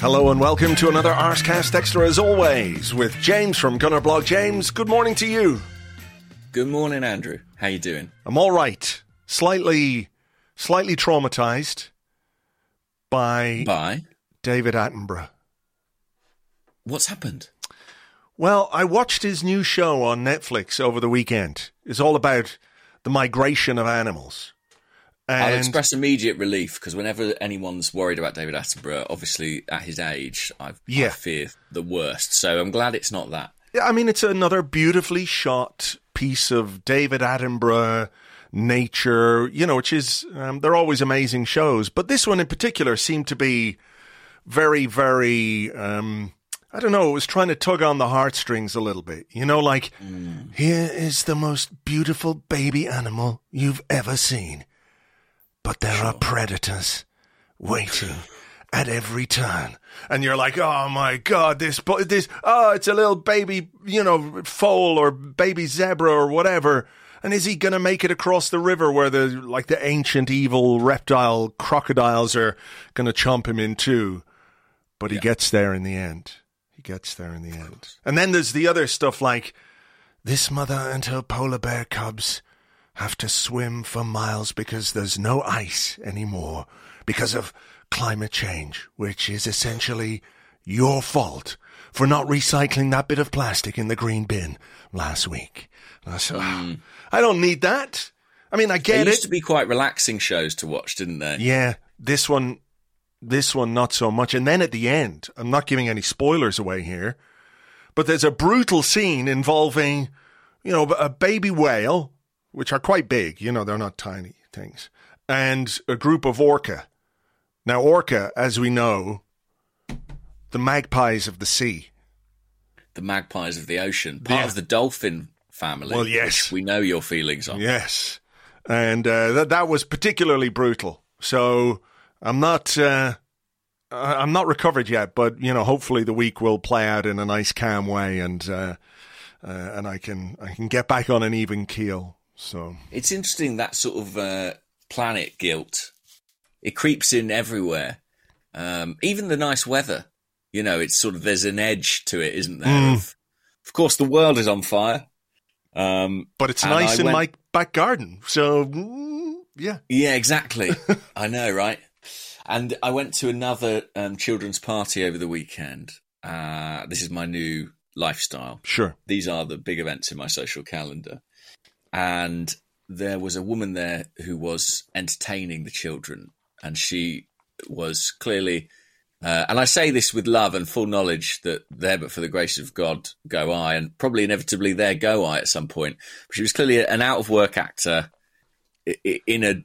Hello and welcome to another Arsecast Extra as always with James from Gunnerblog. James, good morning to you. Good morning, Andrew. How you doing? I'm all right. Slightly, slightly traumatized by Bye. David Attenborough. What's happened? Well, I watched his new show on Netflix over the weekend. It's all about the migration of animals. I'll express immediate relief because whenever anyone's worried about David Attenborough, obviously at his age, I, Yeah. I fear the worst. So I'm glad it's not that. Yeah, I mean, it's another beautifully shot piece of David Attenborough nature, you know, which is, um, they're always amazing shows. But this one in particular seemed to be very, very, um, I don't know, it was trying to tug on the heartstrings a little bit. You know, like, here is the most beautiful baby animal you've ever seen. But there are predators waiting at every turn. And you're like, oh my God, this, this, oh, it's a little baby, you know, foal or baby zebra or whatever. And is he going to make it across the river where the, like the ancient evil reptile crocodiles are going to chomp him in two? But he gets there in the end. He gets there in the end. And then there's the other stuff like this mother and her polar bear cubs have to swim for miles because there's no ice anymore because of climate change, which is essentially your fault for not recycling that bit of plastic in the green bin last week. I said, "Ah, I don't need that. I mean, I They get used it. to be quite relaxing shows to watch, didn't they? Yeah, this one, this one, not so much. And then at the end, I'm not giving any spoilers away here, but there's a brutal scene involving, you know, a baby whale, which are quite big. You know, they're not tiny things, and a group of orca. Now, orca, as we know, the magpies of the sea. The magpies of the ocean, part Yeah. of the dolphin family. Well, yes. which we know your feelings on. Yes, and uh, that that was particularly brutal. So I'm not uh, I'm not recovered yet, but you know, hopefully the week will play out in a nice, calm way, and uh, uh, and I can I can get back on an even keel. So It's interesting that sort of uh, planet guilt. It creeps in everywhere. Um, even the nice weather. You know, it's sort of there's an edge to it, isn't there? Mm. Of, of course, the world is on fire. Um, but it's nice I in went- my back garden. So mm, yeah, yeah, exactly. I know, right? And I went to another um, children's party over the weekend. Uh, this is my new lifestyle. sure. these are the big events in my social calendar. And there was a woman there who was entertaining the children, and she was clearly, uh, and I say this with love and full knowledge that there, but for the grace of God, go I, and probably inevitably there go I at some point. But she was clearly an out of work actor in a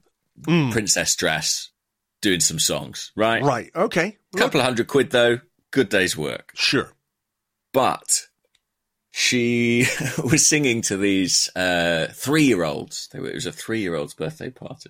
princess dress doing some songs, right? Right. Okay. A couple of hundred quid though, good day's work Sure. but she was singing to these uh, three-year-olds. It was a three-year-old's birthday party,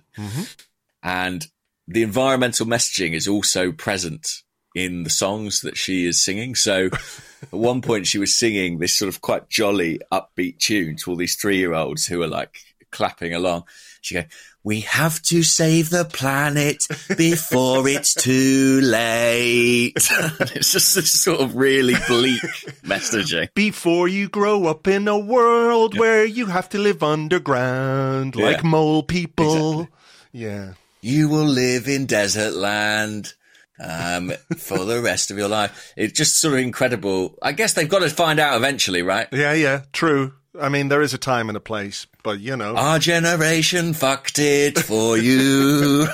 and the environmental messaging is also present in the songs that she is singing. So, at one point, she was singing this sort of quite jolly, upbeat tune to all these three-year-olds who are like clapping along. She go, "We have to save the planet before it's too late." it's just this sort of really bleak messaging. Before you grow up in a world where you have to live underground like Yeah. mole people. Exactly. Yeah. You will live in desert land um, for the rest of your life. It's just sort of incredible. I guess they've got to find out eventually, right? Yeah, yeah, true. I mean, there is a time and a place, but you know, Our generation fucked it for you.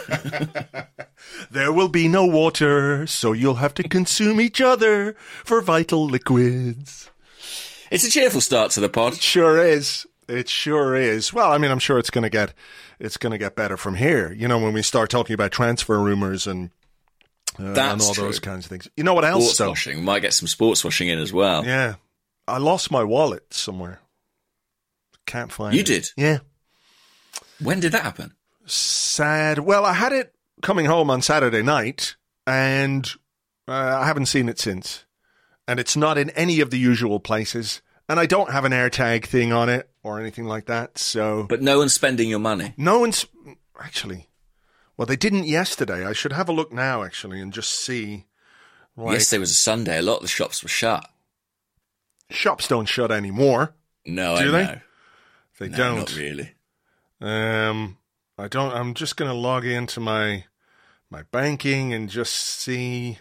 there will be no water, so you'll have to consume each other for vital liquids. it's a cheerful start to the pod. It Sure is. It sure is. Well, I mean, I'm sure it's going to get it's going to get better from here. You know, when we start talking about transfer rumors and uh, and all true. those kinds of things. You know what else? Sports though? washing. Might get some sports washing in as well. Yeah, I lost my wallet somewhere. Can't find You did? Yeah. When did that happen? Sad. Well, I had it coming home on Saturday night, and uh, I haven't seen it since. And it's not in any of the usual places. And I don't have an AirTag thing on it or anything like that. So But no one's spending your money. no one's actually. Well, they didn't yesterday. I should have a look now, actually, and just see. Like, Yesterday was a Sunday. A lot of the shops were shut. shops don't shut anymore. No, Do I they? know. They No, don't. Not really. Um, I don't. I'm just going to log into my my banking and just see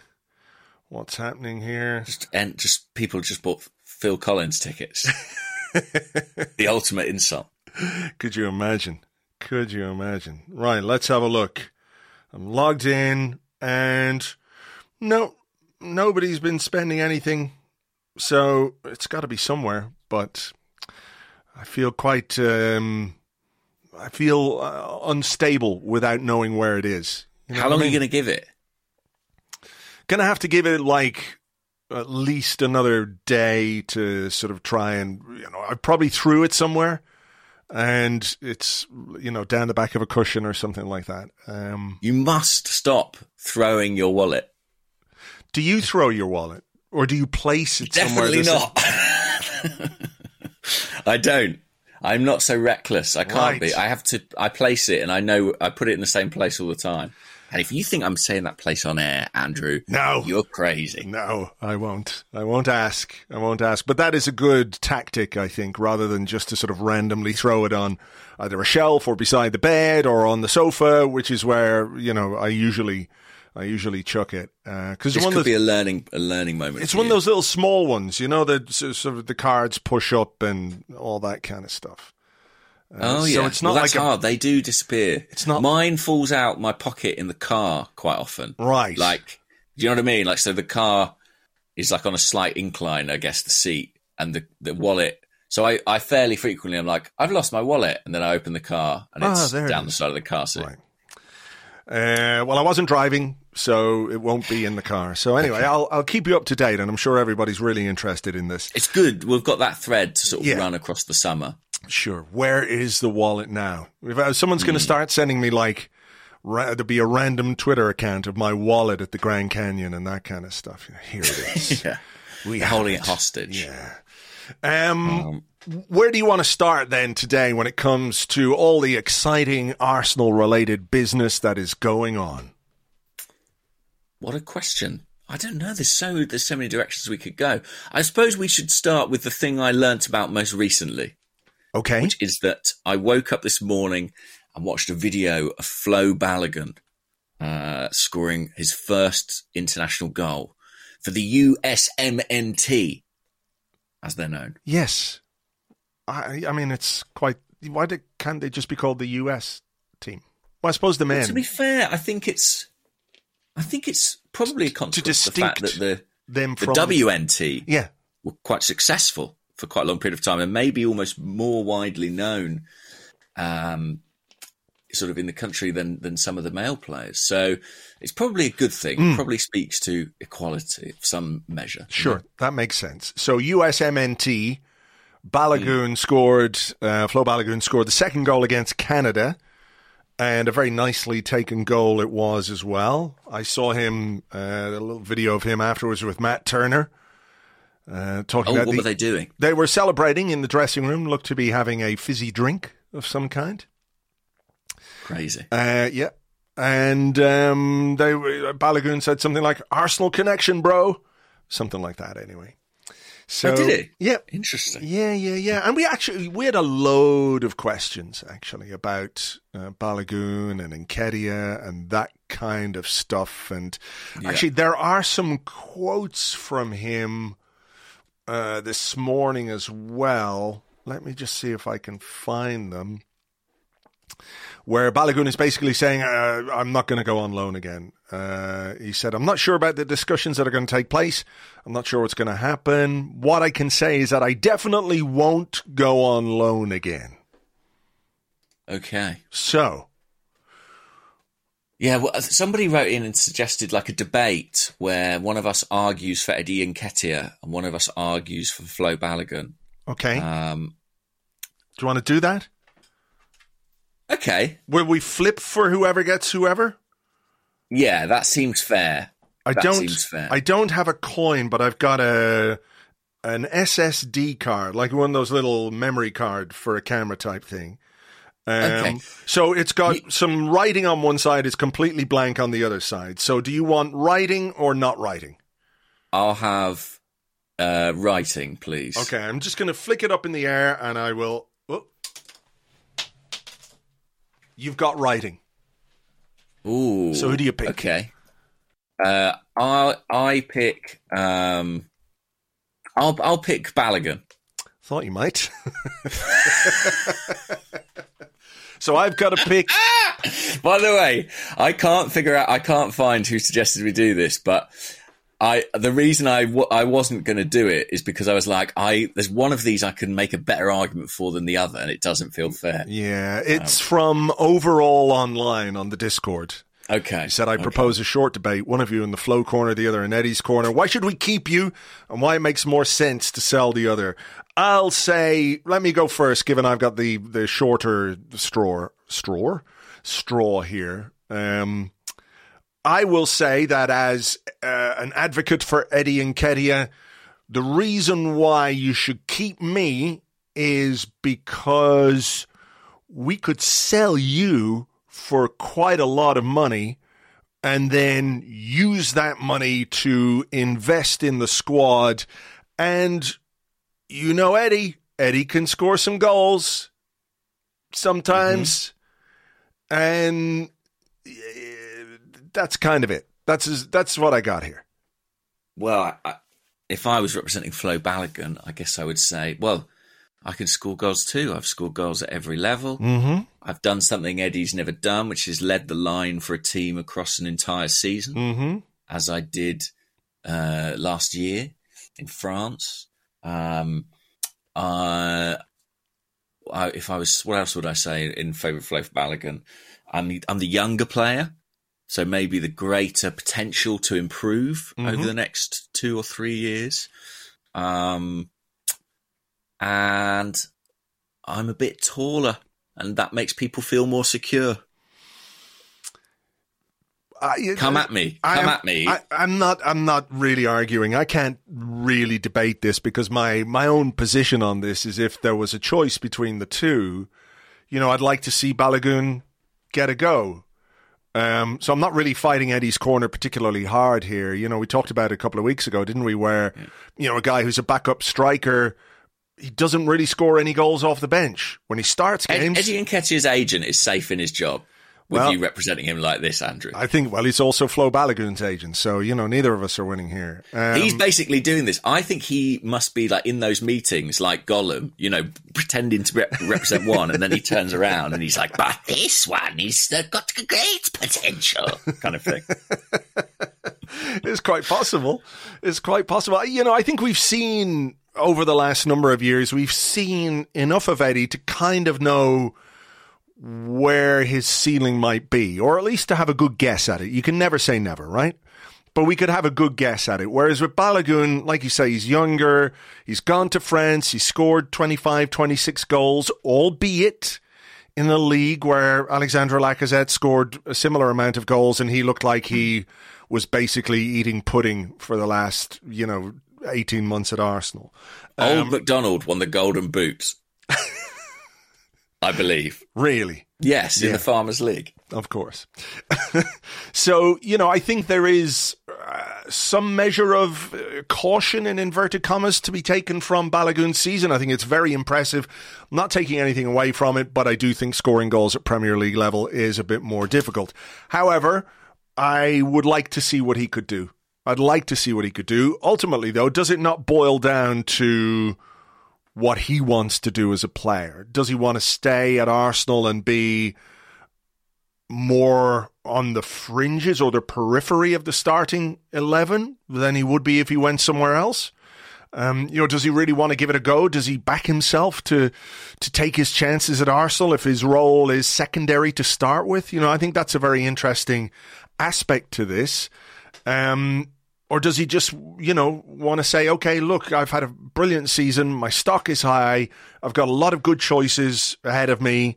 what's happening here. Just and just people just bought Phil Collins tickets. the ultimate insult. Could you imagine? Could you imagine? Right, let's have a look. I'm logged in, and no, nobody's been spending anything, so it's got to be somewhere. But I feel quite. Um, I feel uh, unstable without knowing where it is. You know How what I long are you going to give it? Gonna have to give it like at least another day to sort of try and you know I probably threw it somewhere, and it's you know down the back of a cushion or something like that. Um, You must stop throwing your wallet. do you throw your wallet or do you place it somewhere? Definitely not. I don't. I'm not so reckless. I can't Right. be. I have to. I place it, and I know I put it in the same place all the time. And if you think I'm saying that place on air, Andrew, No. you're crazy. No, I won't. I won't ask. I won't ask. But that is a good tactic, I think, rather than just to sort of randomly throw it on either a shelf or beside the bed or on the sofa, which is where you know I usually I usually chuck it because This one could the be a learning a learning moment. It's one of those little small ones, you know, s- sort of the cards push up and all that kind of stuff. Oh so yeah, it's not well, like a- hard. They do disappear. It's not- Mine falls out my pocket in the car quite often. Right. Like, do you know what I mean? Like, so the car is like on a slight incline, I guess, the seat and the the wallet. So I, I fairly frequently I'm like, I've lost my wallet, and then I open the car and Ah, it's it down is. the side of the car seat. Right. Uh, well, I wasn't driving, so it won't be in the car. So anyway, I'll I'll keep you up to date, and I'm sure everybody's really interested in this. It's good. We've got that thread to sort of Yeah. run across the summer. Sure. Where is the wallet now? If uh, someone's Hmm. going to start sending me like, ra- there'll be a random Twitter account of my wallet at the Grand Canyon and that kind of stuff. Here it is. Yeah, we holding it. it hostage. Yeah. Um, where do you want to start then today when it comes to all the exciting Arsenal related business that is going on? What a question. I don't know. There's so there's so many directions we could go. I suppose we should start with the thing I learnt about most recently. Okay. which is that I woke up this morning and watched a video of Flo Balogun uh, scoring his first international goal for the USMNT, as they're known. yes. I, I mean, it's quite. Why do, can't they just be called the US team? Well, I suppose the men. To be fair, I think it's, I think it's probably a consequence of the fact that the them the WNT Yeah. were quite successful for quite a long period of time and maybe almost more widely known um, sort of in the country than than some of the male players. So it's probably a good thing. Hmm. Probably speaks to equality of some measure. Sure, that makes sense. So USMNT, Balogun scored, uh, Flo Balogun scored the second goal against Canada, and a very nicely taken goal it was as well. I saw him, uh, a little video of him afterwards with Matt Turner, uh, talking Oh, about what the, were they doing? They were celebrating in the dressing room, looked to be having a fizzy drink of some kind. Crazy. Uh, yeah. And um, they Balogun said something like Arsenal connection, bro. Something like that, anyway. So, oh, did it? Yeah. Interesting. Yeah, yeah, yeah. And we actually we had a load of questions actually about uh, Balogun and Nketiah and that kind of stuff. And Yeah. actually, there are some quotes from him uh, this morning as well. Let me just see if I can find them. Where Balogun is basically saying, uh, I'm not going to go on loan again. Uh, he said, I'm not sure about the discussions that are going to take place. I'm not sure what's going to happen. What I can say is that I definitely won't go on loan again. Okay. So, Yeah, well, uh, somebody wrote in and suggested like a debate where one of us argues for Eddie and Nketiah and one of us argues for Flo Balogun. okay. Um, do you want to do that? Okay. Will we flip for whoever gets whoever? Yeah, that seems fair. I That don't. seems fair. I don't have a coin, but I've got a an SSD card, like one of those little memory card for a camera type thing. Um, Okay. So it's got Ye- some writing on one side, it's completely blank on the other side. So do you want writing or not writing? I'll have uh, writing, please. Okay, I'm just going to flick it up in the air and I will. Oh. You've got writing. Ooh. So who do you pick? Okay. Uh, I I pick. Um, I'll I'll pick Balogun. Thought you might. so I've got to pick. By the way, I can't figure out. I can't find who suggested we do this, but I the reason I w- I wasn't going to do it is because I was like, I there's one of these I can make a better argument for than the other, and it doesn't feel fair. Yeah, it's from Overall Online on the Discord. Okay, He said, I okay. propose a short debate, one of you in the Flo corner, the other in Eddie's corner. Why should we keep you and why it makes more sense to sell the other? I'll say, let me go first, given I've got the, the shorter straw, straw, straw here. Um, I will say that as uh, an advocate for Eddie Nketiah, the reason why you should keep me is because we could sell you for quite a lot of money and then use that money to invest in the squad. And you know, Eddie, Eddie can score some goals sometimes. And eh, that's kind of it. That's that's what I got here. Well, I, if I was representing Flo Balogun, I guess I would say, well, I can score goals too. I've scored goals at every level. Mm-hmm. I've done something Eddie's never done, which is led the line for a team across an entire season, Mm-hmm. as I did uh, last year in France. Um, uh, I, if I was, what else would I say in favour of Flo Balogun? I'm the, I'm the younger player, so maybe the greater potential to improve over the next two or three years. Um, and I'm a bit taller, and that makes people feel more secure. Come at me. Come I'm- at me. I, I'm not. I'm not really arguing. I can't really debate this because my my own position on this is if there was a choice between the two, you know, I'd like to see Balogun get a go. Um, so I'm not really fighting Eddie's corner particularly hard here. You know, we talked about it a couple of weeks ago, didn't we? Where you know a guy who's a backup striker, he doesn't really score any goals off the bench when he starts games. Eddie Nketiah's agent is safe in his job with Well- you representing him like this, Andrew. I think. Well, he's also Flo Balogun's agent, so you know neither of us are winning here. Um, He's basically doing this. I think he must be like in those meetings, like Gollum, you know, pretending to rep- represent one, and then he turns around and he's like, "But this one is uh, got great potential," kind of thing. It's quite possible. It's quite possible. You know, I think we've seen over the last number of years, we've seen enough of Eddie to kind of know where his ceiling might be, or at least to have a good guess at it. You can never say never, right? But we could have a good guess at it. Whereas with Balogun, like you say, he's younger, he's gone to France, he's scored 25, 26 goals, albeit in a league where Alexandre Lacazette scored a similar amount of goals and he looked like he was basically eating pudding for the last, you know, 18 months at Arsenal. Old um, McDonald won the Golden Boot. I believe. Really? Yes, in the Farmers League. Of course. so, you know, I think there is uh, some measure of uh, caution in inverted commas to be taken from Balogun's season. I think it's very impressive. I'm not taking anything away from it, but I do think scoring goals at Premier League level is a bit more difficult. However, I would like to see what he could do. I'd like to see what he could do. Ultimately, though, does it not boil down to what he wants to do as a player? Does he want to stay at Arsenal and be more on the fringes or the periphery of the starting 11 than he would be if he went somewhere else? Um, you know, does he really want to give it a go? Does he back himself to to take his chances at Arsenal if his role is secondary to start with? You know, I think that's a very interesting aspect to this. Um, or does he just, you know, want to say, okay, look, I've had a brilliant season. My stock is high. I've got a lot of good choices ahead of me.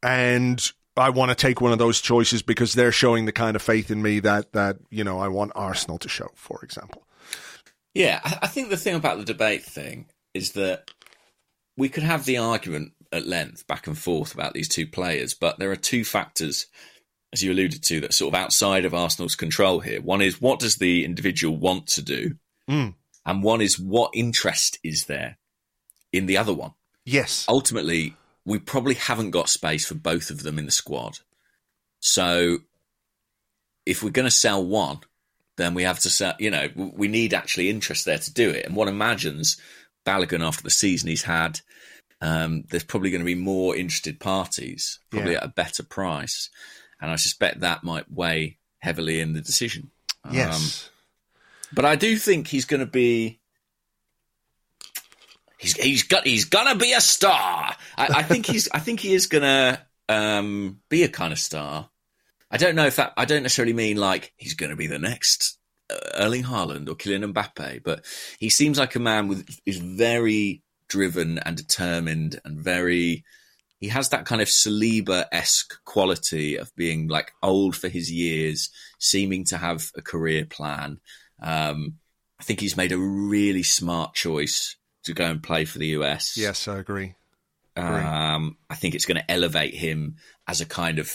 And I want to take one of those choices because they're showing the kind of faith in me that, that, you know, I want Arsenal to show, for example. Yeah, I, think the thing about the debate thing is that we could have the argument at length back and forth about these two players, but there are two factors, as you alluded to, that are sort of outside of Arsenal's control here. One is what does the individual want to do, Mm. and one is what interest is there in the other one. Yes. Ultimately, we probably haven't got space for both of them in the squad. So if we're going to sell one, then we have to sell, you know, we need actually interest there to do it. And one imagines Balogun after the season he's had, um, there's probably going to be more interested parties, probably Yeah. at a better price. And I suspect that might weigh heavily in the decision. Um, Yes. but I do think he's going to be. He's he's got he's gonna be a star. I, I think he's I think he is gonna um, be a kind of star. I don't know if that I don't necessarily mean like he's going to be the next uh, Erling Haaland or Kylian Mbappe, but he seems like a man with is very driven and determined and very. He has that kind of Saliba esque quality of being like old for his years, seeming to have a career plan. Um, I think he's made a really smart choice to go and play for the US. Yes, I agree. Um, I think it's going to elevate him as a kind of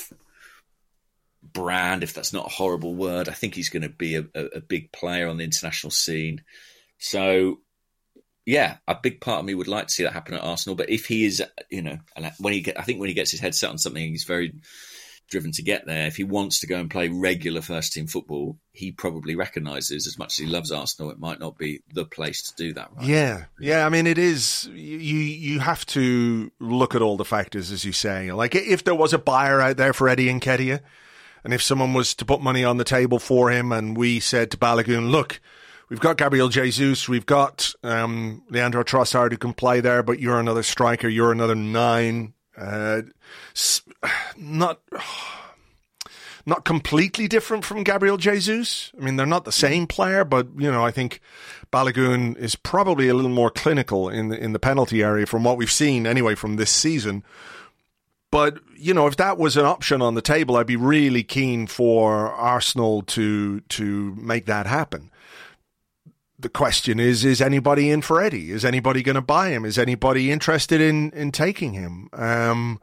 brand, if that's not a horrible word. I think he's going to be a, a, a big player on the international scene. So, yeah, a big part of me would like to see that happen at Arsenal. But if he is, you know, when he get, I think when he gets his head set on something, he's very driven to get there. If he wants to go and play regular first team football, he probably recognises, as much as he loves Arsenal, it might not be the place to do that. Right? Yeah, yeah. I mean, it is. You you have to look at all the factors, as you say. Like, if there was a buyer out there for Eddie Nketiah, and if someone was to put money on the table for him, and we said to Balogun, look, we've got Gabriel Jesus, we've got um, Leandro Trossard who can play there, but you're another striker, you're another nine. Uh, not not completely different from Gabriel Jesus. I mean, they're not the same player, but you know, I think Balogun is probably a little more clinical in the in the penalty area from what we've seen anyway from this season. But you know, if that was an option on the table, I'd be really keen for Arsenal to to make that happen. The question is: Is anybody in for Eddie? Is anybody going to buy him? Is anybody interested in in taking him? Um,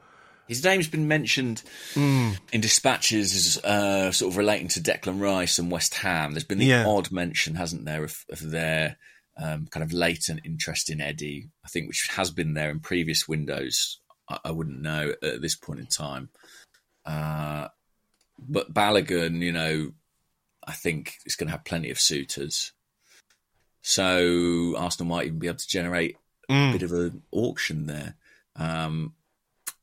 His name's been mentioned Hmm. in dispatches as uh, sort of relating to Declan Rice and West Ham. There's been the Yeah. odd mention, hasn't there, of, of their um, kind of latent interest in Eddie, I think, which has been there in previous windows. I, I wouldn't know at this point in time. Uh, but Balogun, you know, I think is going to have plenty of suitors. So Arsenal might even be able to generate a bit of an auction there. Um,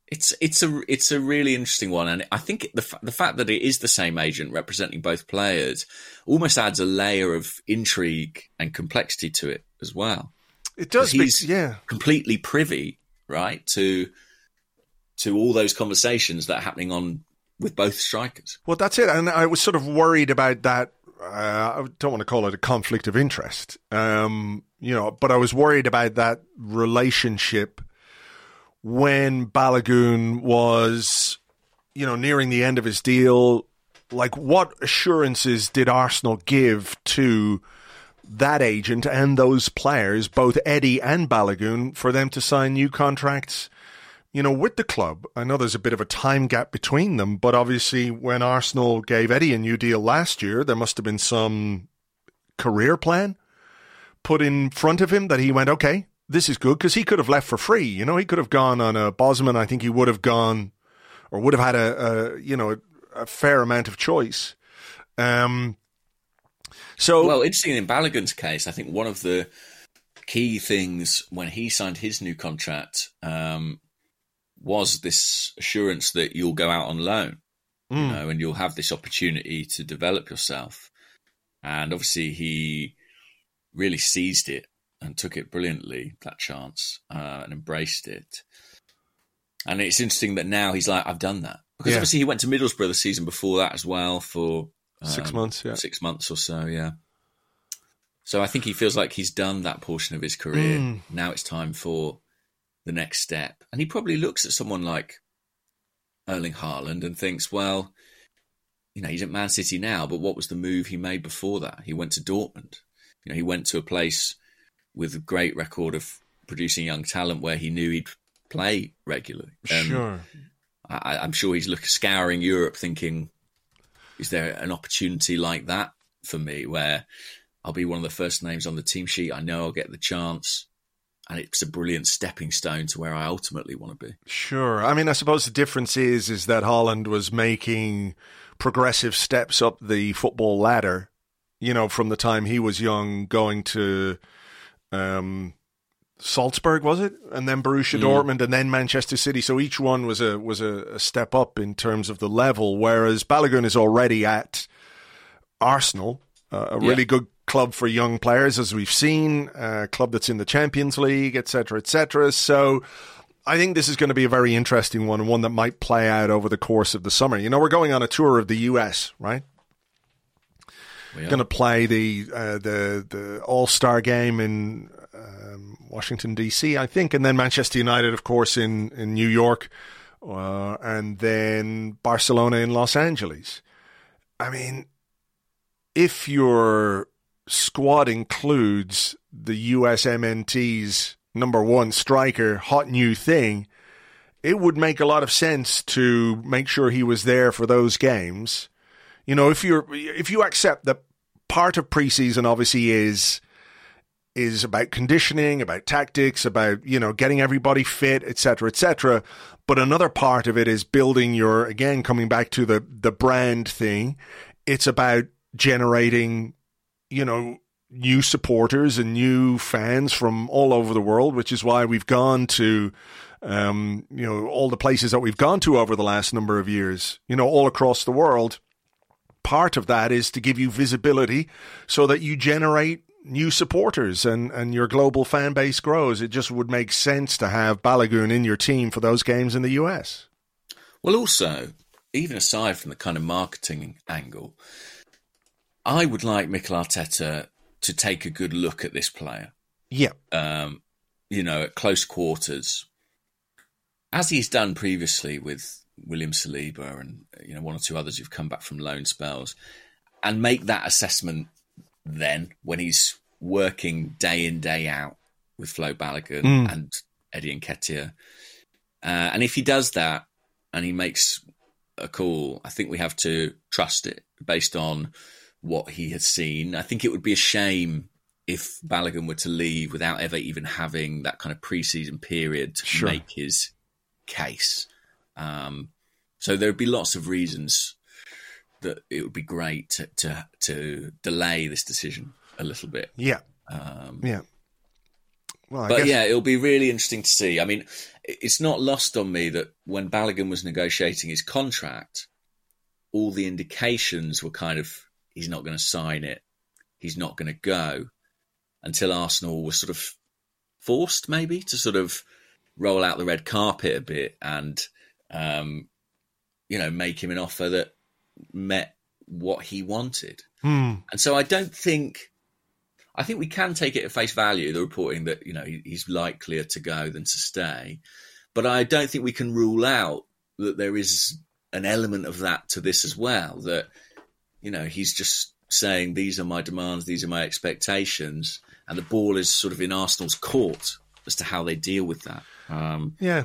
it's it's a it's a really interesting one, and I think the fa- the fact that it is the same agent representing both players almost adds a layer of intrigue and complexity to it as well. it does, He's be, yeah. completely privy, right, to to all those conversations that are happening on with both strikers. Well, that's it. And I was sort of worried about that. Uh, I don't want to call it a conflict of interest, um, you know, but I was worried about that relationship when Balogun was, you know, nearing the end of his deal. Like, what assurances did Arsenal give to that agent and those players, both Eddie and Balogun, for them to sign new contracts you know, with the club. I know there's a bit of a time gap between them, but obviously, when Arsenal gave Eddie a new deal last year, there must have been some career plan put in front of him that he went, okay, this is good because he could have left for free. You know, he could have gone on a Bosman. I think he would have gone or would have had a, a you know a, fair amount of choice. Um, so well, interesting in Balogun's case, I think one of the key things when he signed his new contract um, was this assurance that you'll go out on loan, mm. you hmm. know, and you'll have this opportunity to develop yourself. And obviously, he really seized it and took it brilliantly that chance uh, and embraced it. And it's interesting that now he's like, I've done that because yeah. obviously he went to Middlesbrough the season before that as well for um, six months, yeah, six months or so, yeah. So I think he feels like he's done that portion of his career. Mm. Now it's time for the next step, and he probably looks at someone like Erling Haaland and thinks, well, you know, he's at Man City now, but what was the move he made before that? He went to Dortmund. You know, he went to a place with a great record of producing young talent where he knew he'd play regularly. Um, sure. I, am sure he's looking scouring Europe, thinking, "Is there an opportunity like that for me where I'll be one of the first names on the team sheet? I know I'll get the chance." And it's a brilliant stepping stone to where I ultimately want to be. Sure. I mean, I suppose the difference is is that Haaland was making progressive steps up the football ladder, you know, from the time he was young, going to um, Salzburg was it, and then Borussia mm. Dortmund, and then Manchester City. So each one was a was a, a, step up in terms of the level. Whereas Balogun is already at Arsenal, uh, a really yeah. good club for young players, as we've seen, a club that's in the Champions League, etc., etc. So. I think this is going to be a very interesting one, and one that might play out over the course of the summer. You know, we're going on a tour of the U.S., right? going to play the uh, the the All Star game in um, Washington D.C. I think, and then Manchester United, of course, in in New York, uh, and then Barcelona in Los Angeles. I mean, if your squad includes the USMNT's number one striker, hot new thing, it would make a lot of sense to make sure he was there for those games. You know, if you're if you accept that part of preseason obviously is is about conditioning, about tactics, about you know getting everybody fit, etc., etc. But another part of it is building your again coming back to the the brand thing. It's about generating, you know, new supporters and new fans from all over the world, which is why we've gone to, um, you know, all the places that we've gone to over the last number of years, you know, all across the world part of that is to give you visibility so that you generate new supporters and, and your global fan base grows. It just would make sense to have Balogun in your team for those games in the US. Well, also, even aside from the kind of marketing angle, I would like Mikel Arteta to take a good look at this player. Yeah. Um, you know, at close quarters, as he's done previously with William Saliba and you know one or two others who've come back from loan spells, and make that assessment then when he's working day in day out with Flo Balogun mm. and Eddie Nketiah. Uh, and if he does that and he makes a call, I think we have to trust it based on what he has seen. I think it would be a shame if Balogun were to leave without ever even having that kind of preseason period to sure. make his case. Um, so there'd be lots of reasons that it would be great to to, to delay this decision a little bit. Yeah. Um, yeah. Well, I but guess... yeah, it'll be really interesting to see. I mean, it's not lost on me that when Balogun was negotiating his contract, all the indications were kind of he's not going to sign it, he's not going to go, until Arsenal was sort of forced maybe to sort of roll out the red carpet a bit and um, you know make him an offer that met what he wanted. Hmm. And so I don't think I think we can take it at face value the reporting that you know he's likelier to go than to stay, but I don't think we can rule out that there is an element of that to this as well. That you know he's just saying these are my demands, these are my expectations, and the ball is sort of in Arsenal's court as to how they deal with that. Um, yeah,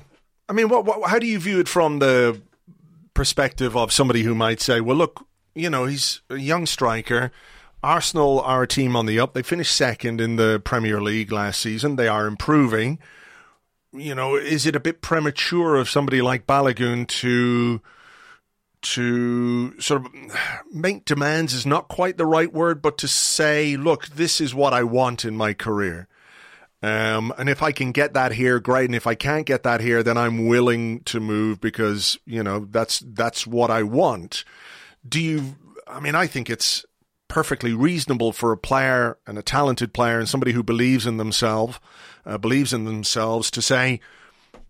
I mean, what, what, how do you view it from the perspective of somebody who might say, well, look, you know, he's a young striker. Arsenal are a team on the up. They finished second in the Premier League last season. They are improving. You know, is it a bit premature of somebody like Balogun to to sort of make demands is not quite the right word, but to say, look, this is what I want in my career. Um, and if I can get that here, great. And if I can't get that here, then I'm willing to move because, you know, that's, that's what I want. Do you, I mean, I think it's perfectly reasonable for a player and a talented player and somebody who believes in themselves, uh, believes in themselves to say,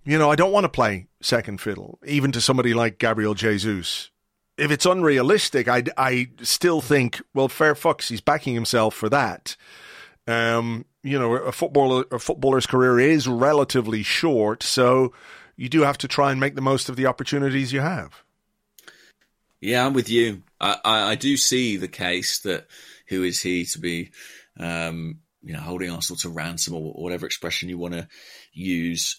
you know, I don't want to play second fiddle, even to somebody like Gabriel Jesus. If it's unrealistic, I, I still think, well, fair fucks, he's backing himself for that. Um, you know, a footballer, a footballer's career is relatively short, so you do have to try and make the most of the opportunities you have. Yeah, I'm with you. I, I, I do see the case that who is he to be, um, you know, holding Arsenal to ransom or whatever expression you want to use.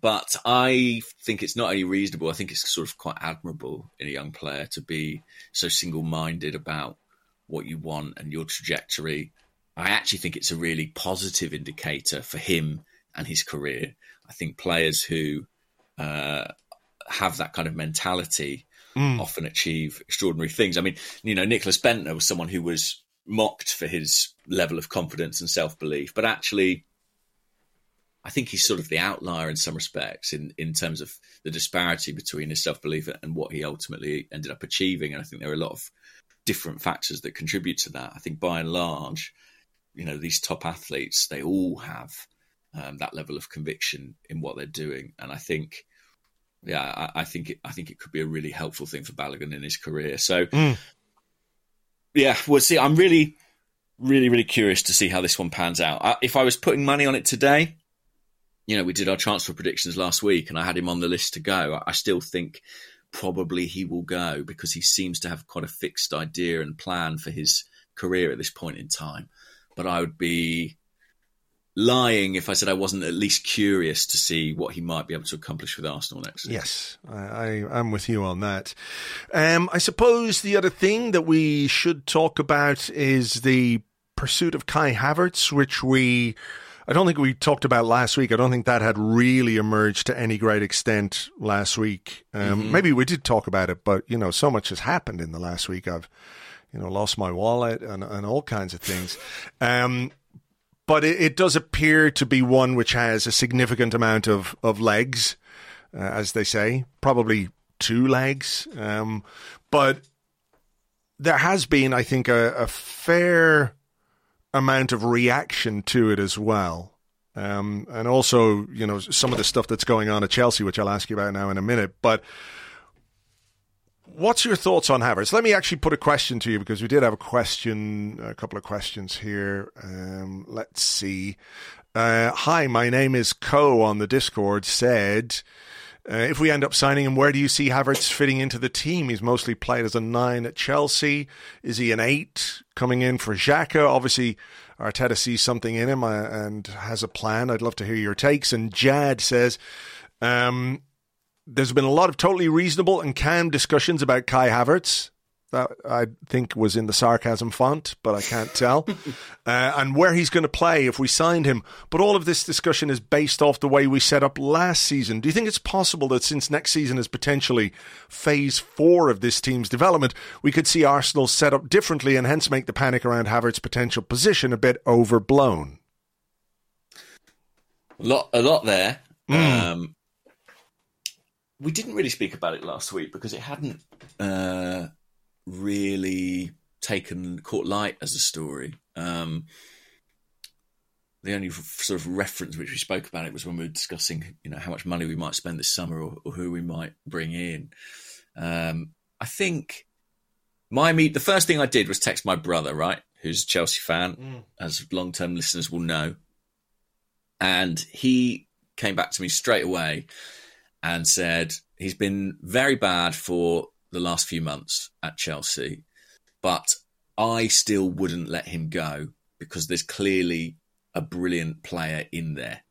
But I think it's not only reasonable, I think it's sort of quite admirable in a young player to be so single minded about what you want and your trajectory. I actually think it's a really positive indicator for him and his career. I think players who uh, have that kind of mentality mm. often achieve extraordinary things. I mean, you know, Nicklas Bendtner was someone who was mocked for his level of confidence and self belief, but actually I think he's sort of the outlier in some respects in, in terms of the disparity between his self belief and what he ultimately ended up achieving. And I think there are a lot of different factors that contribute to that. I think by and large, you know, these top athletes, they all have um, that level of conviction in what they're doing. And I think, yeah, I, I, think it, I think it could be a really helpful thing for Balogun in his career. So, mm. yeah, we'll see. I'm really, really, really curious to see how this one pans out. I, if I was putting money on it today, you know, we did our transfer predictions last week and I had him on the list to go. I still think probably he will go because he seems to have quite a fixed idea and plan for his career at this point in time. But I would be lying if I said I wasn't at least curious to see what he might be able to accomplish with Arsenal next. Yes, I, I am with you on that. Um, I suppose the other thing that we should talk about is the pursuit of Kai Havertz, which we I don't think we talked about last week. I don't think that had really emerged to any great extent last week. Um, mm-hmm. Maybe we did talk about it, but you know, so much has happened in the last week. I've, you know, lost my wallet and, and all kinds of things. Um, but it, it, does appear to be one which has a significant amount of of legs, uh, as they say, probably two legs. Um, but there has been, I think, a, a fair amount of reaction to it as well. Um, and also, you know, some of the stuff that's going on at Chelsea, which I'll ask you about now in a minute. But what's your thoughts on Havertz? Let me actually put a question to you because we did have a question, a couple of questions here. Um, let's see. Uh, hi, my name is Co on the Discord said, uh, if we end up signing him, where do you see Havertz fitting into the team? He's mostly played as a nine at Chelsea. Is he an eight coming in for Xhaka? Obviously, Arteta sees something in him uh, and has a plan. I'd love to hear your takes. And Jad says, um, there's been a lot of totally reasonable and calm discussions about Kai Havertz that I think was in the sarcasm font, but I can't tell. uh, and where he's going to play if we signed him. But all of this discussion is based off the way we set up last season. Do you think it's possible that since next season is potentially phase four of this team's development, we could see Arsenal set up differently and hence make the panic around Havertz's potential position a bit overblown? A lot, a lot there. Mm. Um, we didn't really speak about it last week because it hadn't. Uh, really taken caught light as a story. Um, the only sort of reference which we spoke about it was when we were discussing, you know, how much money we might spend this summer or, or who we might bring in. Um, I think my meet the first thing I did was text my brother, right, who's a Chelsea fan, mm. as long term listeners will know, and he came back to me straight away and said he's been very bad for the last few months at Chelsea, but I still wouldn't let him go because there's clearly a brilliant player in there.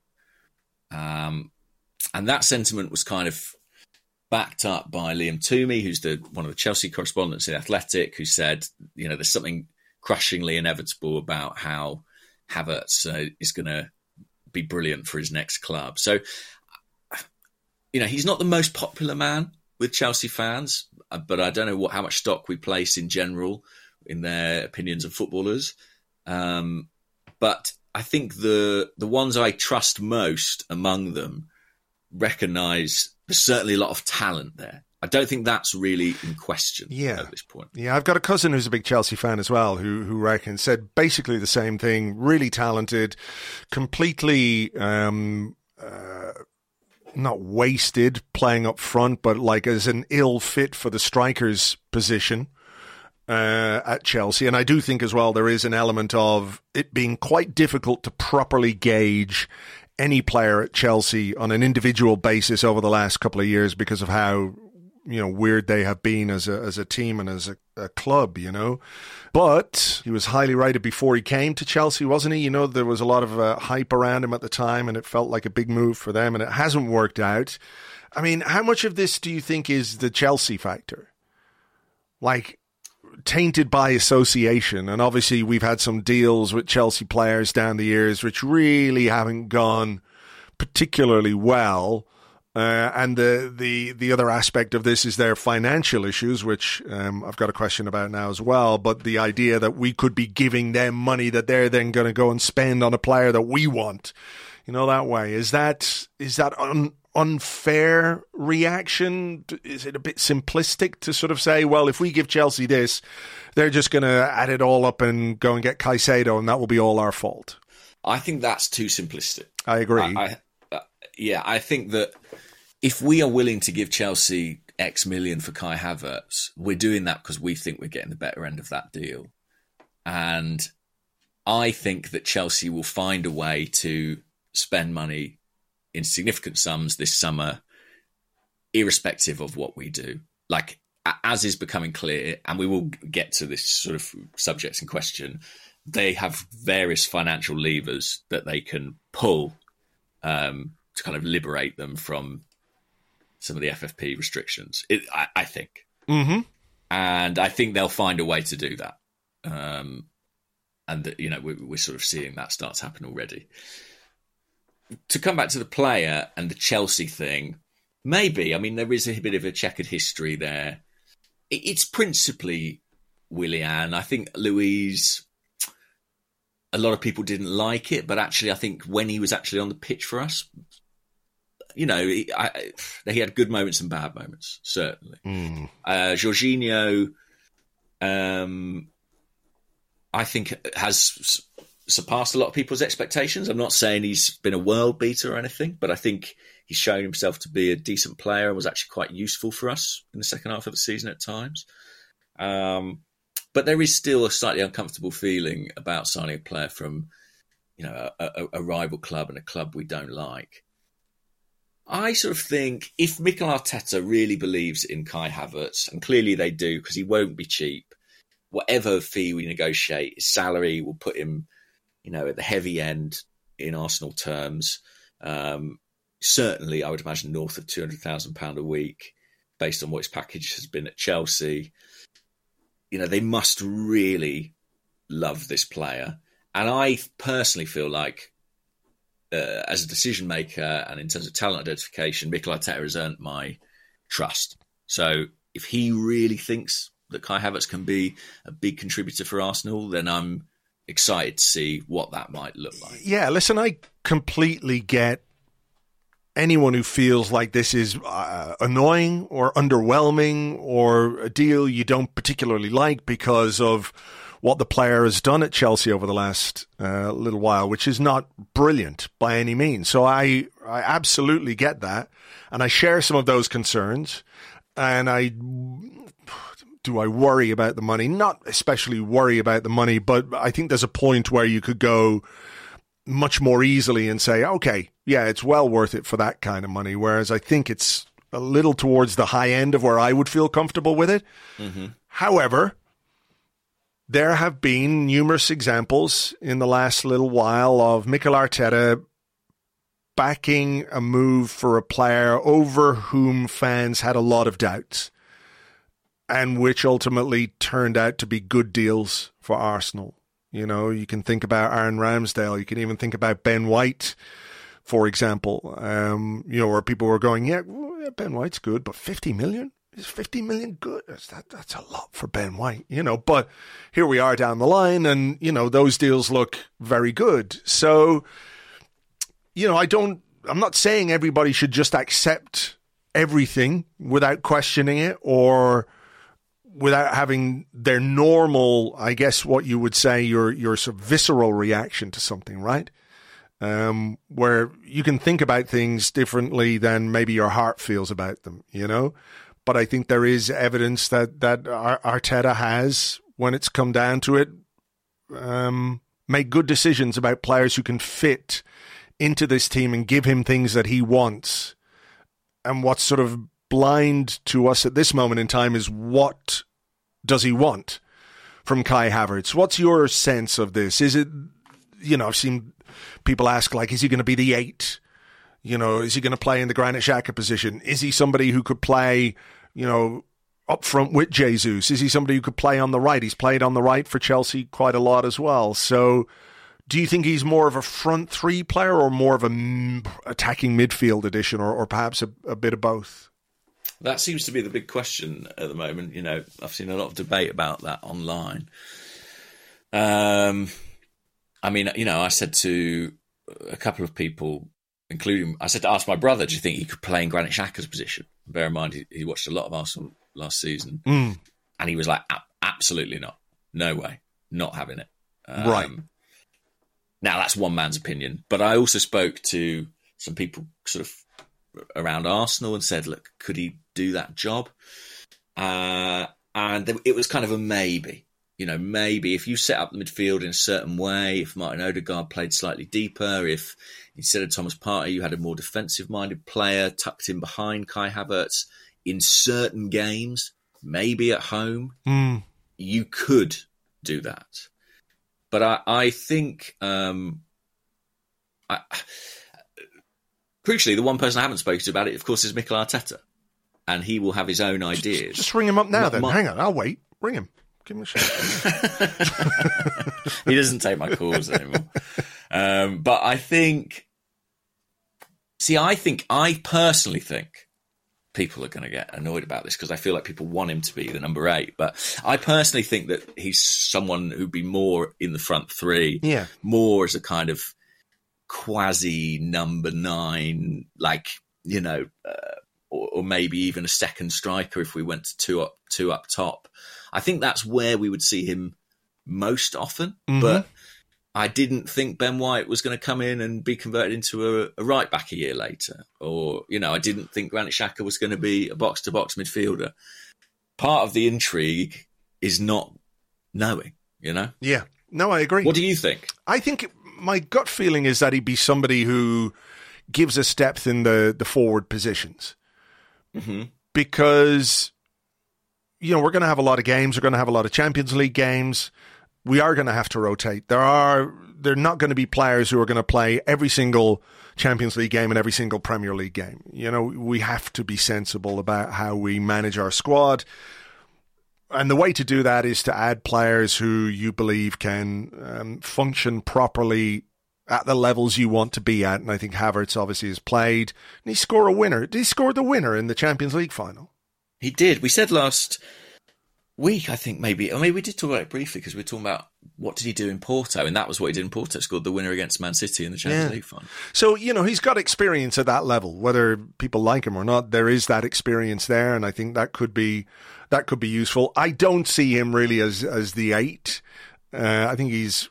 Um, and that sentiment was kind of backed up by Liam Twomey, who's the one of the Chelsea correspondents in Athletic, who said, you know, there's something crushingly inevitable about how Havertz uh, is going to be brilliant for his next club. So, you know, he's not the most popular man with Chelsea fans, but I don't know what how much stock we place in general in their opinions of footballers. Um, but I think the the ones I trust most among them recognise there's certainly a lot of talent there. I don't think that's really in question yeah. at this point. Yeah, I've got a cousin who's a big Chelsea fan as well, who who reckons said basically the same thing. Really talented, completely um, uh, not wasted playing up front, but like as an ill fit for the striker's position. Uh, at Chelsea. And I do think as well there is an element of it being quite difficult to properly gauge any player at Chelsea on an individual basis over the last couple of years because of how you know weird they have been as a as a team and as a, a, club, you know. But he was highly rated before he came to Chelsea, wasn't he? You know, there was a lot of uh, hype around him at the time, and it felt like a big move for them, and it hasn't worked out. I mean, how much of this do you think is the Chelsea factor? Like tainted by association, and obviously we've had some deals with Chelsea players down the years which really haven't gone particularly well. Uh, and the, the the other aspect of this is their financial issues, which um, I've got a question about now as well. But the idea that we could be giving them money that they're then going to go and spend on a player that we want, you know, that way is that is that un, unfair reaction? Is it a bit simplistic to sort of say, well, if we give Chelsea this, they're just going to add it all up and go and get Caicedo, and that will be all our fault? I think that's too simplistic. I agree. I, I, uh, yeah, I think that if we are willing to give Chelsea X million for Kai Havertz, we're doing that because we think we're getting the better end of that deal. And I think that Chelsea will find a way to spend money in significant sums this summer, irrespective of what we do. Like, as is becoming clear, and we will get to this sort of subjects in question, they have various financial levers that they can pull um, to kind of liberate them from some of the FFP restrictions. It, I, I, think, mm-hmm. and I think they'll find a way to do that. Um, and you know, we're, we're, sort of seeing that start to happen already. To come back to the player and the Chelsea thing, maybe I mean there is a bit of a checkered history there. It, it's principally Willian. I think Luiz. A lot of people didn't like it, but actually, I think when he was actually on the pitch for us, you know, he, I, he had good moments and bad moments, certainly. Mm. Uh, Jorginho, um, I think, has surpassed a lot of people's expectations. I'm not saying he's been a world beater or anything, but I think he's shown himself to be a decent player and was actually quite useful for us in the second half of the season at times. Um, but there is still a slightly uncomfortable feeling about signing a player from, you know, a, a, a rival club and a club we don't like. I sort of think if Mikel Arteta really believes in Kai Havertz, and clearly they do because he won't be cheap, whatever fee we negotiate, his salary will put him, you know, at the heavy end in Arsenal terms. Um, certainly, I would imagine north of two hundred thousand pound a week, based on what his package has been at Chelsea. You know, they must really love this player, and I personally feel like uh, as a decision maker and in terms of talent identification, Mikel Arteta has earned my trust. So if he really thinks that Kai Havertz can be a big contributor for Arsenal, then I'm excited to see what that might look like. Yeah, listen, I completely get anyone who feels like this is uh, annoying or underwhelming or a deal you don't particularly like because of what the player has done at Chelsea over the last uh, little while, which is not brilliant by any means. So I, I absolutely get that. And I share some of those concerns. And I, do I worry about the money? Not especially worry about the money, but I think there's a point where you could go much more easily and say, okay, yeah, it's well worth it for that kind of money. Whereas I think it's a little towards the high end of where I would feel comfortable with it. Mm-hmm. However, there have been numerous examples in the last little while of Mikel Arteta backing a move for a player over whom fans had a lot of doubts and which ultimately turned out to be good deals for Arsenal. You know, you can think about Aaron Ramsdale. You can even think about Ben White, for example. Um, you know, where people were going, yeah, Ben White's good, but 50 million? Is 50 million good? That's, that, that's a lot for Ben White, you know. But here we are down the line, and, you know, those deals look very good. So, you know, I don't, I'm not saying everybody should just accept everything without questioning it or without having their normal, I guess, what you would say your your sort of visceral reaction to something, right? Um, where you can think about things differently than maybe your heart feels about them, you know. But I think there is evidence that that Arteta has, when it's come down to it, um, made good decisions about players who can fit into this team and give him things that he wants. And what's sort of blind to us at this moment in time is what does he want from Kai Havertz? What's your sense of this? Is it, you know, I've seen people ask, like, is he going to be the eight? You know, is he going to play in the Granit Xhaka position? Is he somebody who could play, you know, up front with Jesus? Is he somebody who could play on the right? He's played on the right for Chelsea quite a lot as well. So, do you think he's more of a front three player or more of a attacking midfield addition, or, or perhaps a, a bit of both? That seems to be the big question at the moment. You know, I've seen a lot of debate about that online. Um, I mean, you know, I said to a couple of people, including I said to ask my brother, "Do you think he could play in Granit Xhaka's position?" Bear in mind, he, he watched a lot of Arsenal last season, mm. and he was like, "Absolutely not, no way, not having it." Um, right now, that's one man's opinion, but I also spoke to some people, sort of around Arsenal, and said, "Look, could he do that job. Uh, and it was kind of a maybe. You know, maybe if you set up the midfield in a certain way, if Martin Odegaard played slightly deeper, if instead of Thomas Partey you had a more defensive minded player tucked in behind Kai Havertz in certain games, maybe at home, mm. you could do that. But I, I think um, I, crucially, the one person I haven't spoken to about it, of course, is Mikel Arteta and he will have his own ideas. Just ring him up now, my, then. My, Hang on, I'll wait. Ring him. Give him a shout. he doesn't take my calls anymore. Um, but I think, see, I think, I personally think people are going to get annoyed about this because I feel like people want him to be the number eight. But I personally think that he's someone who'd be more in the front three, yeah, more as a kind of quasi number nine, like you know, uh, or, or, maybe even a second striker if we went to two up two up top. I think that's where we would see him most often. Mm-hmm. But I didn't think Ben White was going to come in and be converted into a, a right back a year later, or you know, I didn't think Granit Xhaka was going to be a box to box midfielder. Part of the intrigue is not knowing, you know. Yeah, no, I agree. What do you think? I think my gut feeling is that he'd be somebody who gives us depth in the the forward positions mm-hmm. because you know we're going to have a lot of games. We're going to have a lot of Champions League games. We are going to have to rotate. There are they're not going to be players who are going to play every single Champions League game and every single Premier League game. You know, we have to be sensible about how we manage our squad. And the way to do that is to add players who you believe can um, function properly at the levels you want to be at. And I think Havertz obviously has played. And he scored a winner. Did he score the winner in the Champions League final? He did. We said last week, I think maybe, or maybe we did talk about it briefly because we were talking about what did he do in Porto, and that was what he did in Porto. Scored the winner against Man City in the Champions yeah. League final. So you know he's got experience at that level, whether people like him or not. There is that experience there, and I think that could be that could be useful. I don't see him really as as the eight. Uh, I think he's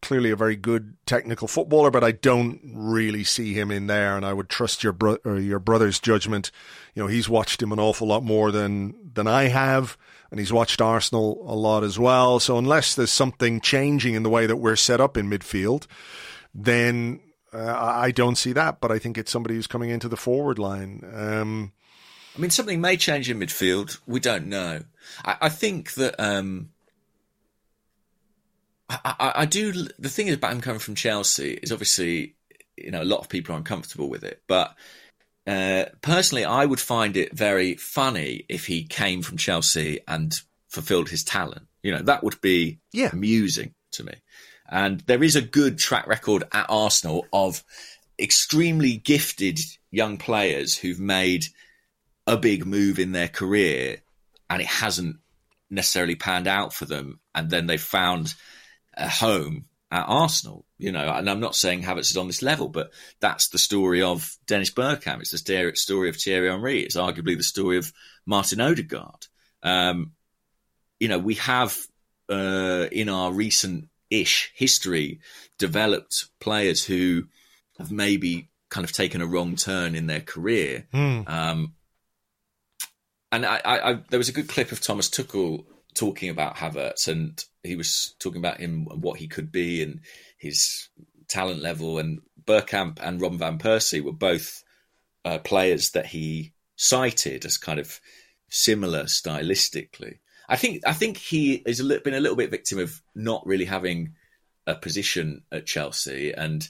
clearly a very good technical footballer, but I don't really see him in there. And I would trust your your brother's judgment. You know, he's watched him an awful lot more than than I have, and he's watched Arsenal a lot as well. So unless there's something changing in the way that we're set up in midfield, then uh, I don't see that. But I think it's somebody who's coming into the forward line. Um, I mean, something may change in midfield. We don't know. I, I think that. Um I, I, I, do. The thing about him coming from Chelsea is obviously you know a lot of people are uncomfortable with it. But uh, personally, I would find it very funny if he came from Chelsea and fulfilled his talent. You know, that would be Yeah. amusing to me. And there is a good track record at Arsenal of extremely gifted young players who've made a big move in their career and it hasn't necessarily panned out for them. And then they've found a home at Arsenal, you know. And I'm not saying Havertz is on this level, but that's the story of Dennis Bergkamp. It's the story of Thierry Henry. It's arguably the story of Martin Odegaard. Um, you know, we have uh, in our recent ish history developed players who have maybe kind of taken a wrong turn in their career. Um, and I, I, I, there was a good clip of Thomas Tuchel talking about Havertz, and he was talking about him and what he could be and his talent level. And Bergkamp and Robin van Persie were both uh, players that he cited as kind of similar stylistically. I think I think he has been a little bit victim of not really having a position at Chelsea, and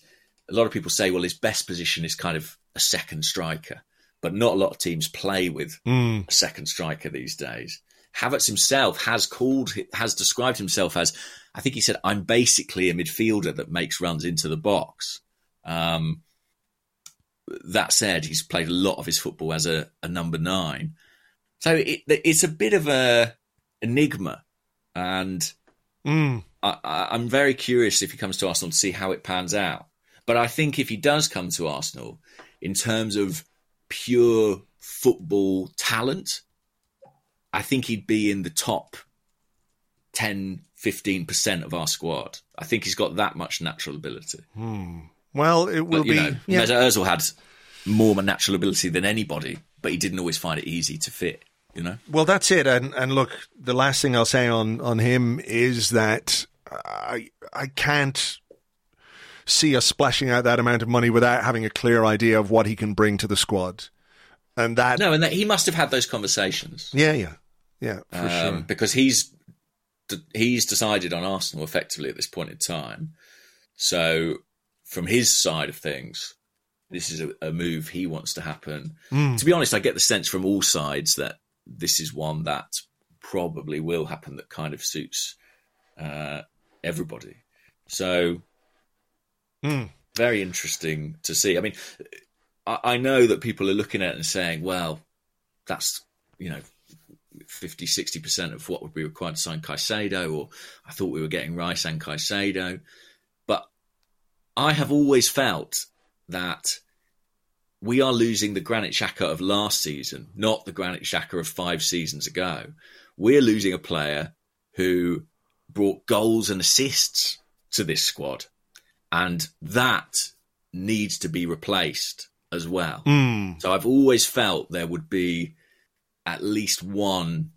a lot of people say, well, his best position is kind of a second striker, but not a lot of teams play with a second striker these days. Havertz himself has called, has described himself as, I think he said, I'm basically a midfielder that makes runs into the box. Um, that said, he's played a lot of his football as a, a number nine. So it, it's a bit of a enigma, and I, I, I'm very curious if he comes to Arsenal to see how it pans out. But I think if he does come to Arsenal, in terms of pure football talent, I think he'd be in the top 10, 15% of our squad. I think he's got that much natural ability. Hmm. Well, it will But, you be. know, yeah. Mesut Ozil had more natural ability than anybody, but he didn't always find it easy to fit, you know? Well, that's it. And and look, the last thing I'll say on on him is that I I can't see us splashing out that amount of money without having a clear idea of what he can bring to the squad. And that, No, and that, he must have had those conversations. yeah, yeah, yeah, for um, sure. because he's he's decided on Arsenal effectively at this point in time. So, from his side of things, this is a, a move he wants to happen. To be honest, I get the sense from all sides that this is one that probably will happen that kind of suits uh, everybody. So, very interesting to see. I mean, I, I know that people are looking at it and saying, well, that's, you know, 50, 60% of what would be required to sign Caicedo, or I thought we were getting Rice and Caicedo. But I have always felt that we are losing the Granit Xhaka of last season, not the Granit Xhaka of five seasons ago. We're losing a player who brought goals and assists to this squad, and that needs to be replaced as well. Hmm. So I've always felt there would be at least one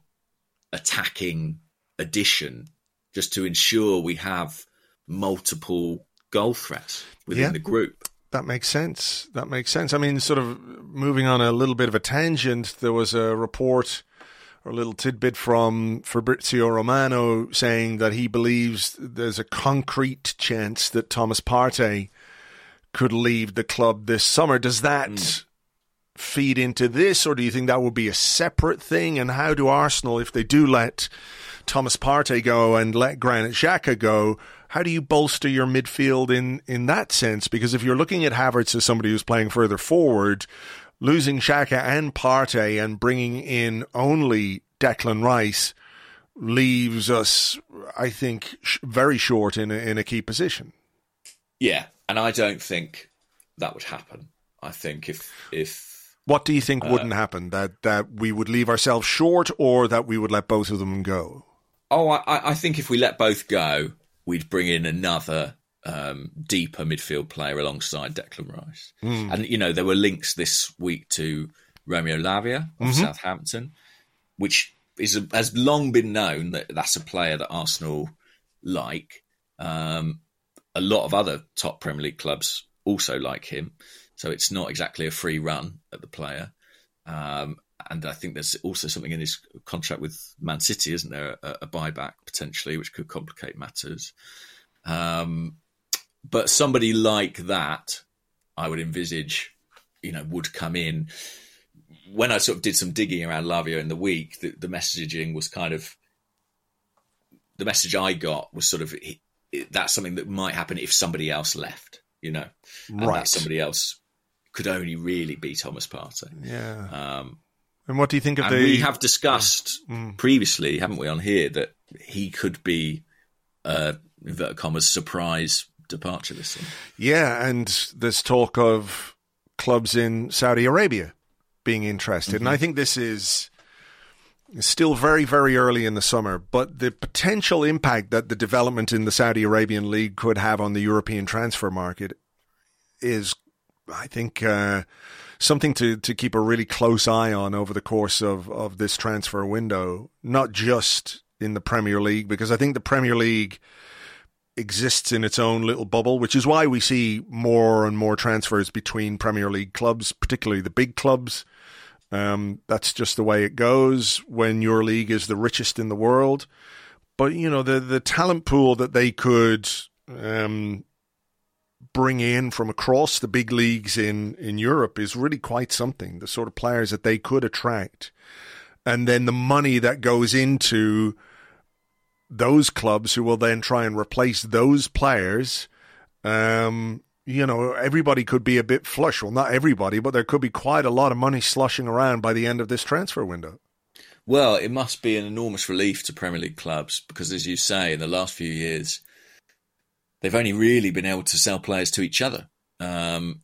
attacking addition just to ensure we have multiple goal threats within Yeah. the group. That makes sense. That makes sense. I mean, sort of moving on a little bit of a tangent, there was a report or a little tidbit from Fabrizio Romano saying that he believes there's a concrete chance that Thomas Partey could leave the club this summer. Does that hmm. Feed into this, or do you think that would be a separate thing? And how do Arsenal, if they do let Thomas Partey go and let Granit Xhaka go, how do you bolster your midfield in, in that sense? Because if you're looking at Havertz as somebody who's playing further forward, losing Xhaka and Partey and bringing in only Declan Rice leaves us, I think, sh- very short in a, in a key position. Yeah, and I don't think that would happen. I think if if What do you think wouldn't happen? That that we would leave ourselves short, or that we would let both of them go? oh, I, I think if we let both go, we'd bring in another um, deeper midfield player alongside Declan Rice. And you know there were links this week to Romeo Lavia of Southampton, which is has long been known that that's a player that Arsenal like. Um, a lot of other top Premier League clubs also like him, so it's not exactly a free run at the player. Um, and I think there's also something in his contract with Man City, isn't there? A, a buyback potentially, which could complicate matters. Um, but somebody like that, I would envisage, you know, would come in. When I sort of did some digging around Lavia in the week, the, the messaging was kind of the message I got was sort of that's something that might happen if somebody else left, you know, and Right. that somebody else could only really be Thomas Partey. Yeah. Um, and what do you think of and the? we have discussed Mm. previously, haven't we, on here that he could be, uh, inverted commas, surprise departure this summer. Yeah, and there's talk of clubs in Saudi Arabia being interested, and I think this is still very, very early in the summer. But the potential impact that the development in the Saudi Arabian League could have on the European transfer market is, I think, uh, something to, to keep a really close eye on over the course of, of this transfer window, not just in the Premier League, because I think the Premier League exists in its own little bubble, which is why we see more and more transfers between Premier League clubs, particularly the big clubs. Um, that's just the way it goes when your league is the richest in the world. But you know the the talent pool that they could um, bring in from across the big leagues in in Europe is really quite something. The sort of players that they could attract, and then the money that goes into those clubs who will then try and replace those players. Um, you know, everybody could be a bit flush. Well, not everybody, but there could be quite a lot of money slushing around by the end of this transfer window. Well, it must be an enormous relief to Premier League clubs because, as you say, in the last few years, they've only really been able to sell players to each other. Um,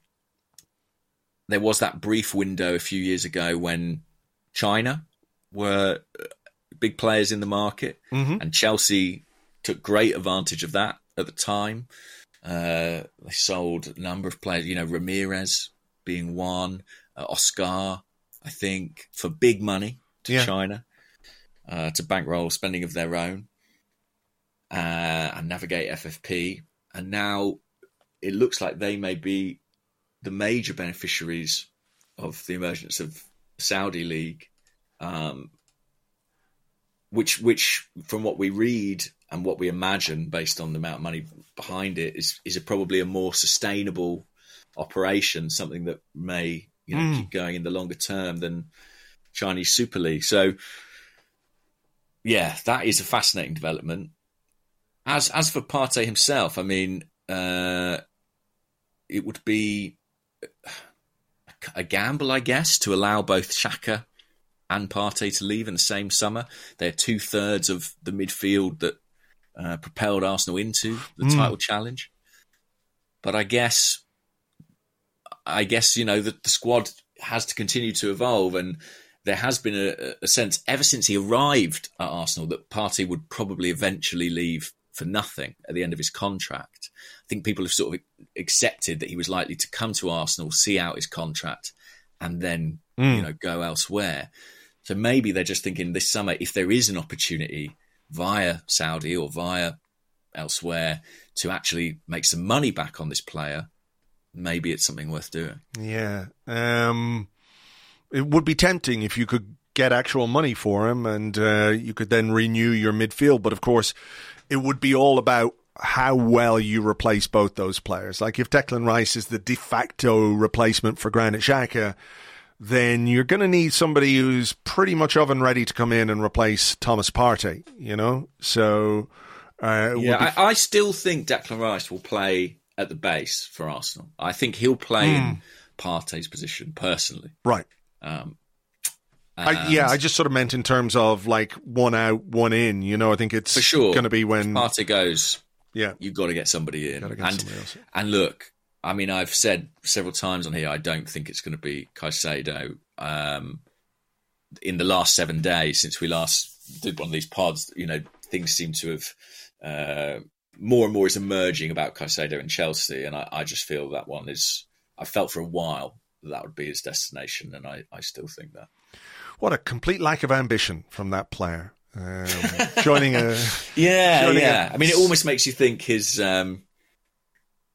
there was that brief window a few years ago when China were uh, big players in the market, Mhm. and Chelsea took great advantage of that at the time. Uh, they sold a number of players, you know, Ramires being one, uh, Oscar, I think, for big money to Yeah. China uh, to bankroll spending of their own uh, and navigate FFP. And now it looks like they may be the major beneficiaries of the emergence of Saudi League, um, which, which, from what we read and what we imagine, based on the amount of money behind it, is is a, probably a more sustainable operation, something that may you know Mm. keep going in the longer term than Chinese Super League. So, yeah, that is a fascinating development. As as for Partey himself, I mean, uh, it would be a gamble, I guess, to allow both Xhaka and Partey to leave in the same summer. They're two thirds of the midfield that uh, propelled Arsenal into the Mm. title challenge. But I guess, I guess you know the, the squad has to continue to evolve, and there has been a, a sense ever since he arrived at Arsenal that Partey would probably eventually leave for nothing at the end of his contract. I think people have sort of accepted that he was likely to come to Arsenal, see out his contract, and then you know go elsewhere. So maybe they're just thinking this summer, if there is an opportunity via Saudi or via elsewhere to actually make some money back on this player, maybe it's something worth doing. Yeah. Um, it would be tempting if you could get actual money for him and uh, you could then renew your midfield. But of course, it would be all about how well you replace both those players. Like if Declan Rice is the de facto replacement for Granit Xhaka, then you're going to need somebody who's pretty much oven ready to come in and replace Thomas Partey, you know? So, uh, Yeah, be- I, I still think Declan Rice will play at the base for Arsenal. I think he'll play in Partey's position personally. right. Um, I, yeah, I just sort of meant in terms of like one out, one in. You know, I think it's for sure going to be when Partey goes. yeah, You've got to get somebody in. Get and, somebody and look, I mean, I've said several times on here, I don't think it's going to be Caicedo. Um, in the last seven days since we last did one of these pods, you know, things seem to have uh, more and more is emerging about Caicedo and Chelsea, and I, I just feel that one is. I felt for a while that, that would be his destination, and I, I still think that. What a complete lack of ambition from that player. Um, joining a Yeah, Surely yeah. a- I mean, it almost makes you think his, um,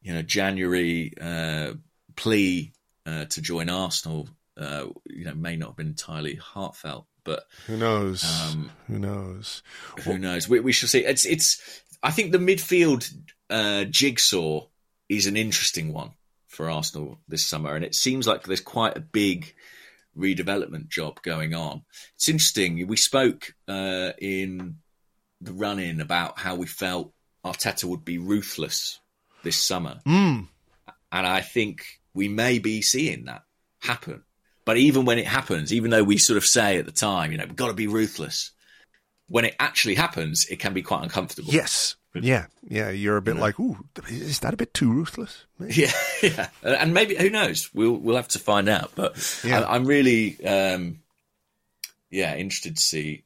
you know, January uh, plea uh, to join Arsenal, uh, you know, may not have been entirely heartfelt, but who knows, Um, who knows. who knows? We, we shall see. It's, it's. I think the midfield uh, jigsaw is an interesting one for Arsenal this summer, and it seems like there's quite a big redevelopment job going on. It's interesting. We spoke uh, in the run in about how we felt Arteta would be ruthless this summer. Mm. And I think we may be seeing that happen. But even when it happens, even though we sort of say at the time, you know, we've got to be ruthless, when it actually happens, it can be quite uncomfortable. Yes. Yeah. Yeah. You're a bit like, ooh, is that a bit too ruthless? Maybe. Yeah, yeah, and maybe who knows? We'll we'll have to find out. But Yeah. I, I'm really, um, yeah, interested to see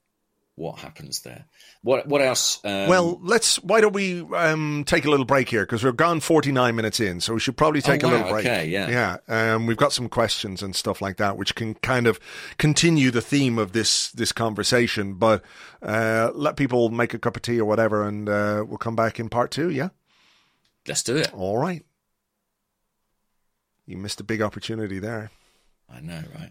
what happens there. What what else? Um, Well, let's. Why don't we um, take a little break here because we're gone forty nine minutes in, so we should probably take Oh, a wow, little break. okay, yeah. yeah. Um, we've got some questions and stuff like that, which can kind of continue the theme of this this conversation. But uh, let people make a cup of tea or whatever, and uh, we'll come back in part two. Yeah. let's do it. All right. You missed a big opportunity there. I know, right?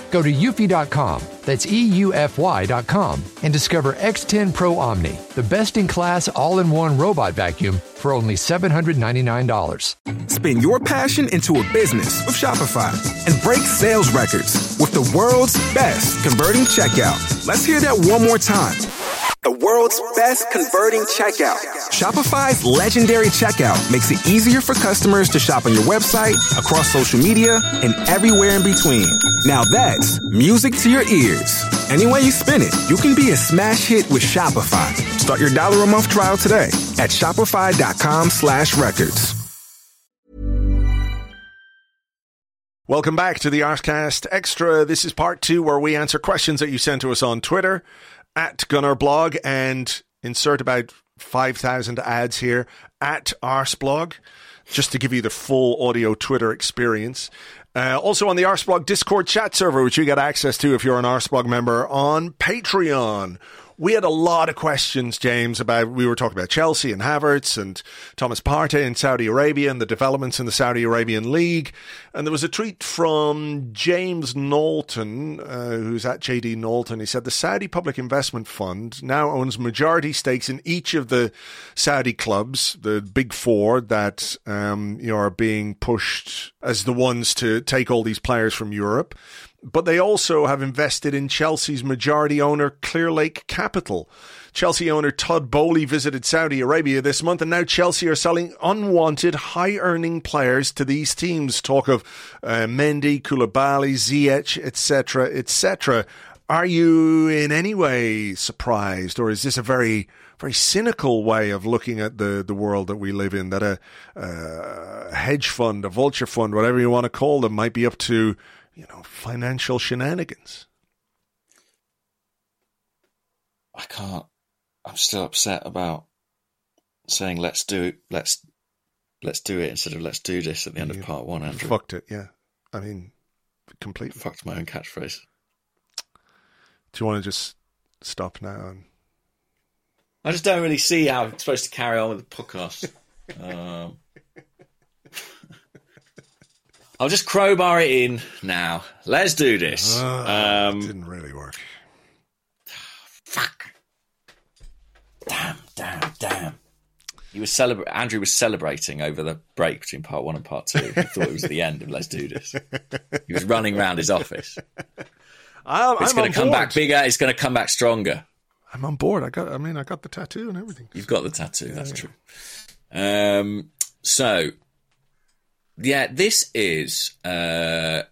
Go to eufy.com, that's EUFY.com, and discover X10 Pro Omni, the best in class all in one robot vacuum for only $799. Spin your passion into a business with Shopify and break sales records with the world's best converting checkout. Let's hear that one more time. The world's best converting checkout. Shopify's legendary checkout makes it easier for customers to shop on your website, across social media, and everywhere in between. Now that's music to your ears. Any way you spin it, you can be a smash hit with Shopify. Start your dollar a month trial today at shopify.com slash records. Welcome back to the Arsecast Extra. This is part two where we answer questions that you sent to us on Twitter at Gunnerblog and insert about 5,000 ads here at Arseblog just to give you the full audio Twitter experience. Uh, also on the Arseblog Discord chat server, which you get access to if you're an Arseblog member on Patreon. We had a lot of questions, James, about we were talking about Chelsea and Havertz and Thomas Partey in Saudi Arabia and the developments in the Saudi Arabian League. And there was a tweet from James Knowlton, uh, who's at JD Knowlton. He said the Saudi Public Investment Fund now owns majority stakes in each of the Saudi clubs, the big four that um, you know, are being pushed as the ones to take all these players from Europe but they also have invested in Chelsea's majority owner, Clearlake Capital. Chelsea owner Todd Boehly visited Saudi Arabia this month, and now Chelsea are selling unwanted, high earning players to these teams. Talk of uh, Mendy, Koulibaly, Ziyech, etc., etc. Are you in any way surprised, or is this a very very cynical way of looking at the, the world that we live in. That a, a hedge fund, a vulture fund, whatever you want to call them, might be up to financial shenanigans. I can't. I'm still upset about saying let's do it. Let's let's do it instead of let's do this at the end of part one. Andrew Fucked it, yeah. I mean, completely. fucked my own catchphrase. Do you want to just stop now? And I just don't really see how I'm supposed to carry on with the podcast. um, I'll just crowbar it in now. Let's do this. Ah, um, didn't really work. fuck. Damn, damn, damn. He was celebra- Andrew was celebrating over the break between part one and part two. He thought it was the end of Let's Do This. He was running around his office. I'm, It's I'm going to come board. back bigger. It's going to come back stronger. I'm on board. I got. I mean, I got the tattoo and everything. You've got the tattoo. That's true. Um, so, yeah, this is uh,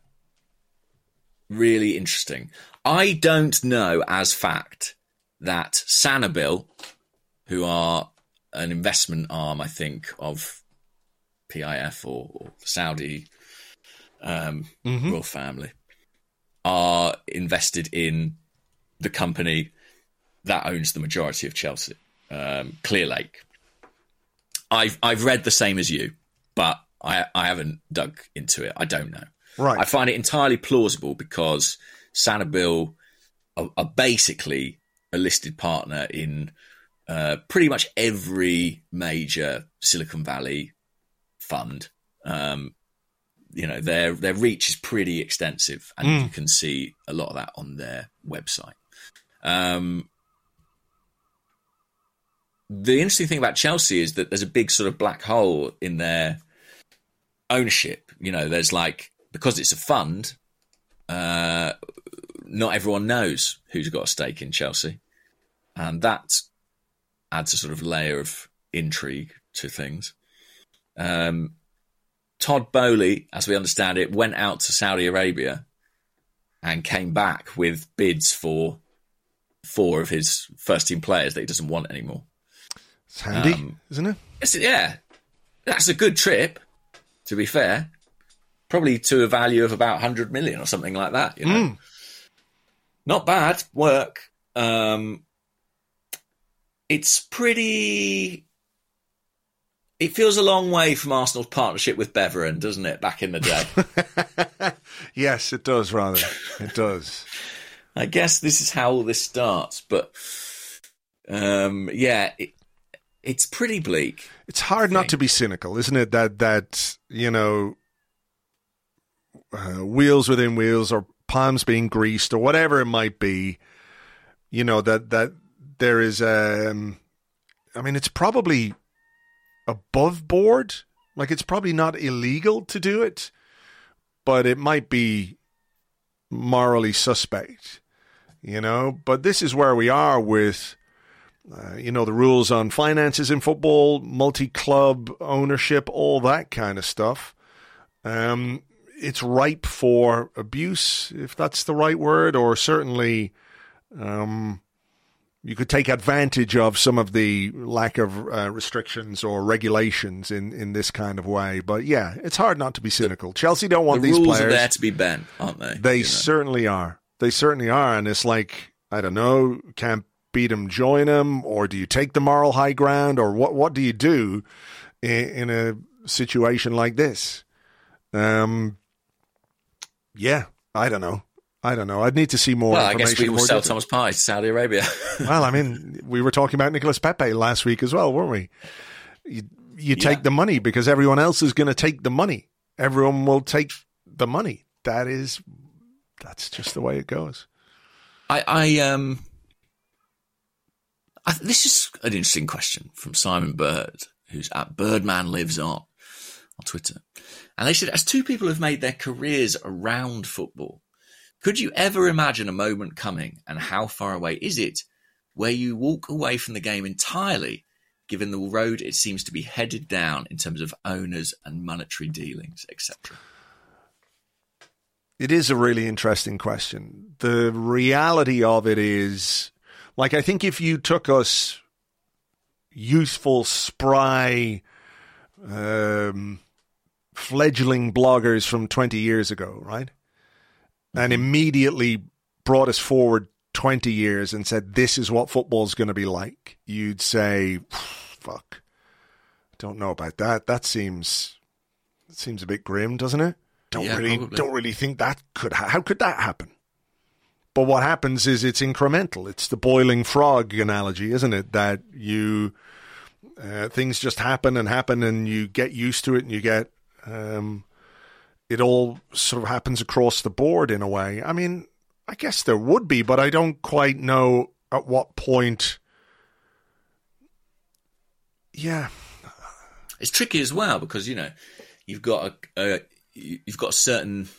really interesting. I don't know as fact that Sanabil, who are an investment arm, I think, of PIF or, or Saudi um, royal family, are invested in the company that owns the majority of Chelsea, um, Clearlake. I've I've read the same as you. but I I haven't dug into it. I don't know. Right. I find it entirely plausible because Sanabil are, are basically a listed partner in uh, pretty much every major Silicon Valley fund. Um, you know, their their reach is pretty extensive, and Mm. you can see a lot of that on their website. Um, the interesting thing about Chelsea is that there's a big sort of black hole in their ownership. You know, there's like because it's a fund, uh, not everyone knows who's got a stake in Chelsea, and that adds a sort of layer of intrigue to things. Um, Todd Boehly, as we understand it, went out to Saudi Arabia and came back with bids for four of his first team players that he doesn't want anymore. It's handy, Um, isn't it? Yeah, that's a good trip. To be fair, probably to a value of about hundred million or something like that. You know, not bad work. Um, it's pretty. It feels a long way from Arsenal's partnership with Beverin, doesn't it? Back in the day, Yes, it does. Rather, it does. I guess this is how all this starts. But um, yeah, it, it's pretty bleak. It's hard not to be cynical, isn't it? That that you know, uh, wheels within wheels, or palms being greased, or whatever it might be. You know that that there is. Um, I mean, it's probably above board. Like it's probably not illegal to do it, but it might be morally suspect. You know, but this is where we are with uh, you know, the rules on finances in football, multi club ownership, all that kind of stuff. Um, it's ripe for abuse, if that's the right word, or certainly um, you could take advantage of some of the lack of uh, restrictions or regulations in, in this kind of way. But yeah, it's hard not to be cynical. Chelsea don't want the these rules players. are there to be bent, aren't they? They You know? certainly are. They certainly are. And it's like, I don't know, can't beat them, join them, or do you take the moral high ground, or what, what do you do in, in a situation like this? Um, yeah, I don't know. I don't know. I'd need to see more well, I guess we will sell detail. Thomas Pye to Saudi Arabia. well, I mean, we were talking about Nicolas Pepe last week as well, weren't we? You, you take Yeah. the money because everyone else is going to take the money. Everyone will take the money. That is, that's just the way it goes. I, I um, I, this is an interesting question from Simon Bird, who's at Birdman Lives On on Twitter, and they said, as two people who've made their careers around football, could you ever imagine a moment coming, and how far away is it, where you walk away from the game entirely, given the road it seems to be headed down in terms of owners and monetary dealings, etc. It is a really interesting question. The reality of it is, like, I think if you took us youthful, spry, um, fledgling bloggers from 20 years ago, right? And immediately brought us forward 20 years and said, this is what football's going to be like, you'd say, fuck, don't know about that. That seems, that seems a bit grim, doesn't it? Don't Yeah, really, probably. don't really think that could, ha- how could that happen? But what happens is it's incremental. It's the boiling frog analogy, isn't it? That you, uh, things just happen and happen and you get used to it and you get, um, it all sort of happens across the board in a way. I mean, I guess there would be, but I don't quite know at what point. Yeah, It's tricky as well because you know you've got a, a you've got a certain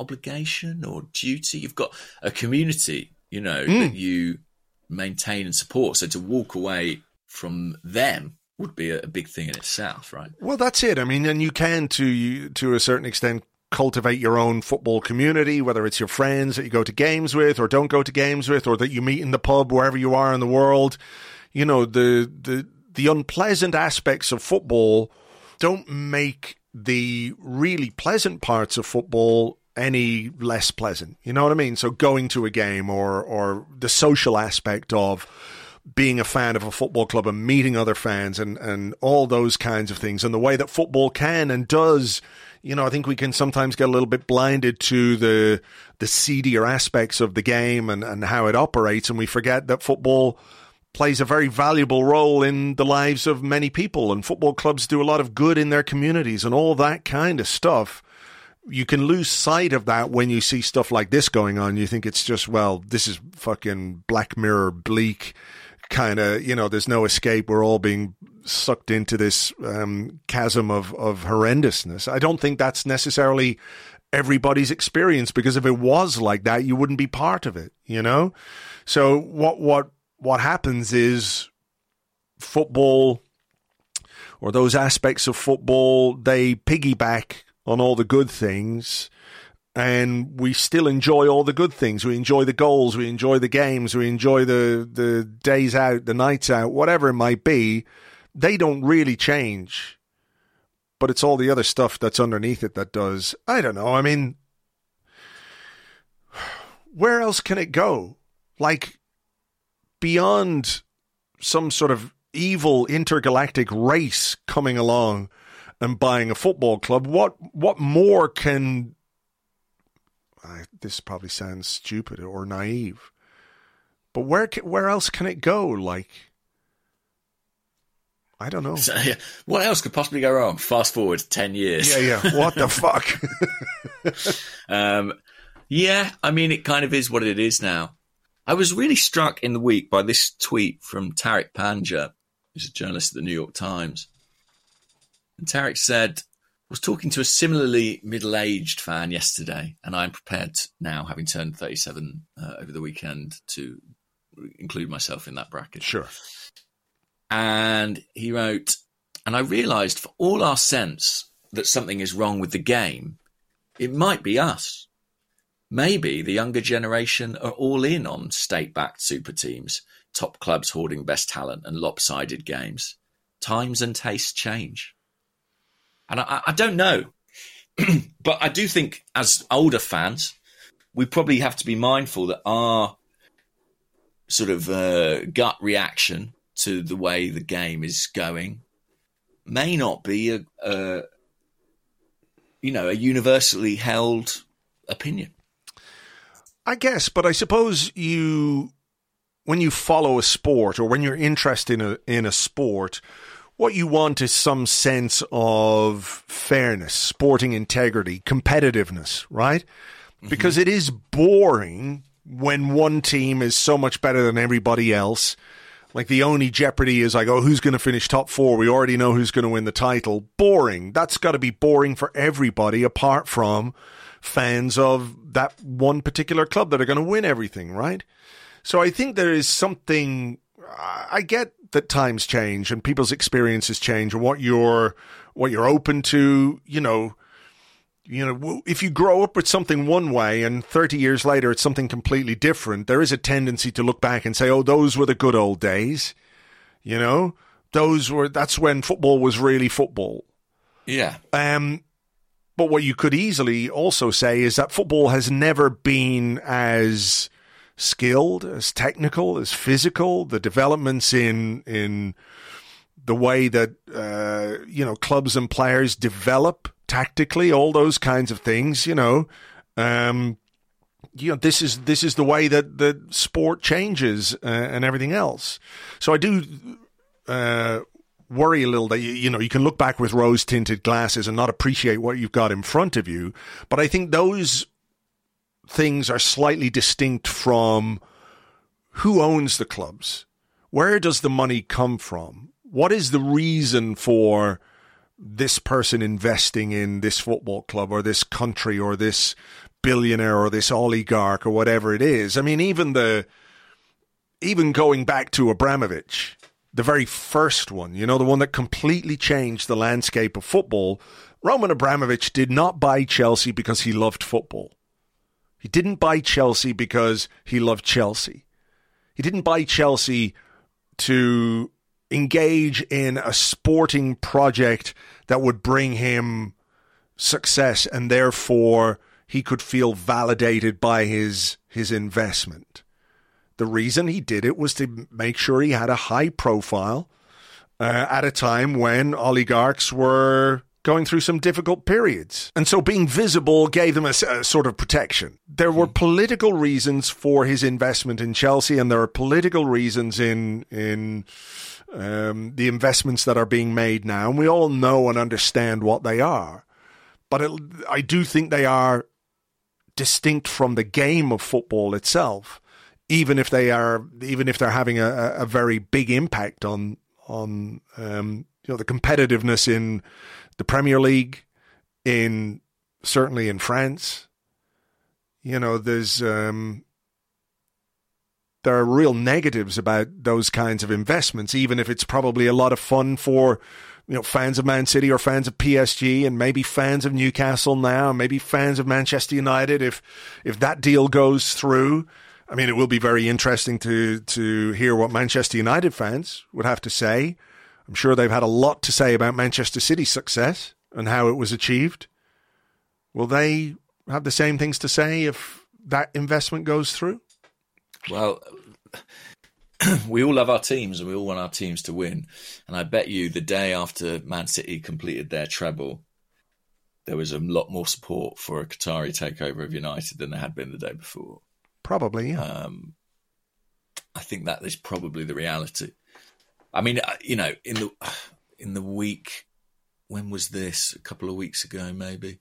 obligation or duty. You've got a community, you know, that mm. you maintain and support. So to walk away from them would be a, a big thing in itself, right? Well, that's it. I mean, and you can to to a certain extent cultivate your own football community, whether it's your friends that you go to games with or don't go to games with, or that you meet in the pub wherever you are in the world. You know, the the the unpleasant aspects of football don't make the really pleasant parts of football any less pleasant. You know what I mean? So going to a game or or the social aspect of being a fan of a football club and meeting other fans and, and all those kinds of things and the way that football can and does you know, I think we can sometimes get a little bit blinded to the the seedier aspects of the game and, and how it operates, and we forget that football plays a very valuable role in the lives of many people, and football clubs do a lot of good in their communities and all that kind of stuff. You can lose sight of that when you see stuff like this going on. You think it's just, well, this is fucking Black Mirror bleak kind of, you know, there's no escape. We're all being sucked into this um, chasm of, of horrendousness. I don't think that's necessarily everybody's experience because if it was like that, you wouldn't be part of it, you know? So what, what, what happens is football or those aspects of football, they piggyback on all the good things and we still enjoy all the good things. We enjoy the goals, we enjoy the games, we enjoy the the days out, the nights out, whatever it might be they don't really change. But it's all the other stuff that's underneath it that does. I don't know. I mean, where else can it go? Like, beyond some sort of evil intergalactic race coming along and buying a football club, what what more can I, this probably sounds stupid or naive, but where where else can it go? Like, I don't know. So, yeah. What else could possibly go wrong? Fast forward 10 years. Yeah, yeah. What the fuck? um, yeah, I mean, it kind of is what it is now. I was really struck in the week by this tweet from Tariq Panja, who's a journalist at the New York Times. And Tariq said, was talking to a similarly middle aged fan yesterday, and I'm prepared now, having turned 37 uh, over the weekend, to include myself in that bracket. Sure. And he wrote, and I realized for all our sense that something is wrong with the game, it might be us. Maybe the younger generation are all in on state backed super teams, top clubs hoarding best talent, and lopsided games. Times and tastes change. And I, I don't know, but I do think as older fans, we probably have to be mindful that our sort of uh, gut reaction to the way the game is going may not be a, a you know a universally held opinion. I guess, but I suppose you when you follow a sport or when you're interested in a in a sport, what you want is some sense of fairness, sporting integrity, competitiveness, right? Mm-hmm. Because it is boring when one team is so much better than everybody else like the only jeopardy is like, oh, who's going to finish top four? We already know who's going to win the title. Boring. That's got to be boring for everybody apart from fans of that one particular club that are going to win everything, right? So I think there is something. I get that times change and people's experiences change and what you're what you're open to. You know, you know, if you grow up with something one way and 30 years later it's something completely different, there is a tendency to look back and say, oh, those were the good old days. You know, those were, that's when football was really football. Yeah. Um, but what you could easily also say is that football has never been as skilled, as technical, as physical. The developments in, in, the way that uh, you know clubs and players develop tactically, all those kinds of things, you know. Um, you know, this is this is the way that the sport changes uh, and everything else. So I do uh, worry a little that you, you know you can look back with rose tinted glasses and not appreciate what you've got in front of you. But I think those things are slightly distinct from who owns the clubs. Where does the money come from? What is the reason for this person investing in this football club or this country or this billionaire or this oligarch or whatever it is. I mean, even the even going back to Abramovich, the very first one, you know, the one that completely changed the landscape of football. Roman Abramovich did not buy Chelsea because he loved football. He didn't buy Chelsea because he loved Chelsea. He didn't buy Chelsea to engage in a sporting project that would bring him success and therefore he could feel validated by his his investment. the reason he did it was to make sure he had a high profile uh, at a time when oligarchs were going through some difficult periods. And so being visible gave them a, a, sort of protection. There were political reasons for his investment in Chelsea, and there are political reasons in in um, the investments that are being made now. And we all know and understand what they are. But it, I do think they are distinct from the game of football itself, even if they are, even if they're having a, a very big impact on on um, you know the competitiveness in the Premier League, in certainly in France. You know, there's um, there are real negatives about those kinds of investments, even if it's probably a lot of fun for you know fans of Man City or fans of PSG and maybe fans of Newcastle now, maybe fans of Manchester United. If if that deal goes through, I mean, it will be very interesting to to hear what Manchester United fans would have to say. I'm sure they've had a lot to say about Manchester City's success and how it was achieved. Will they have the same things to say if that investment goes through? Well, we all love our teams and we all want our teams to win. And I bet you the day after Man City completed their treble, there was a lot more support for a Qatari takeover of United than there had been the day before. Probably, yeah. Um, I think that is probably the reality. I mean, uh, you know, in the in the week, when was this? A couple of weeks ago, maybe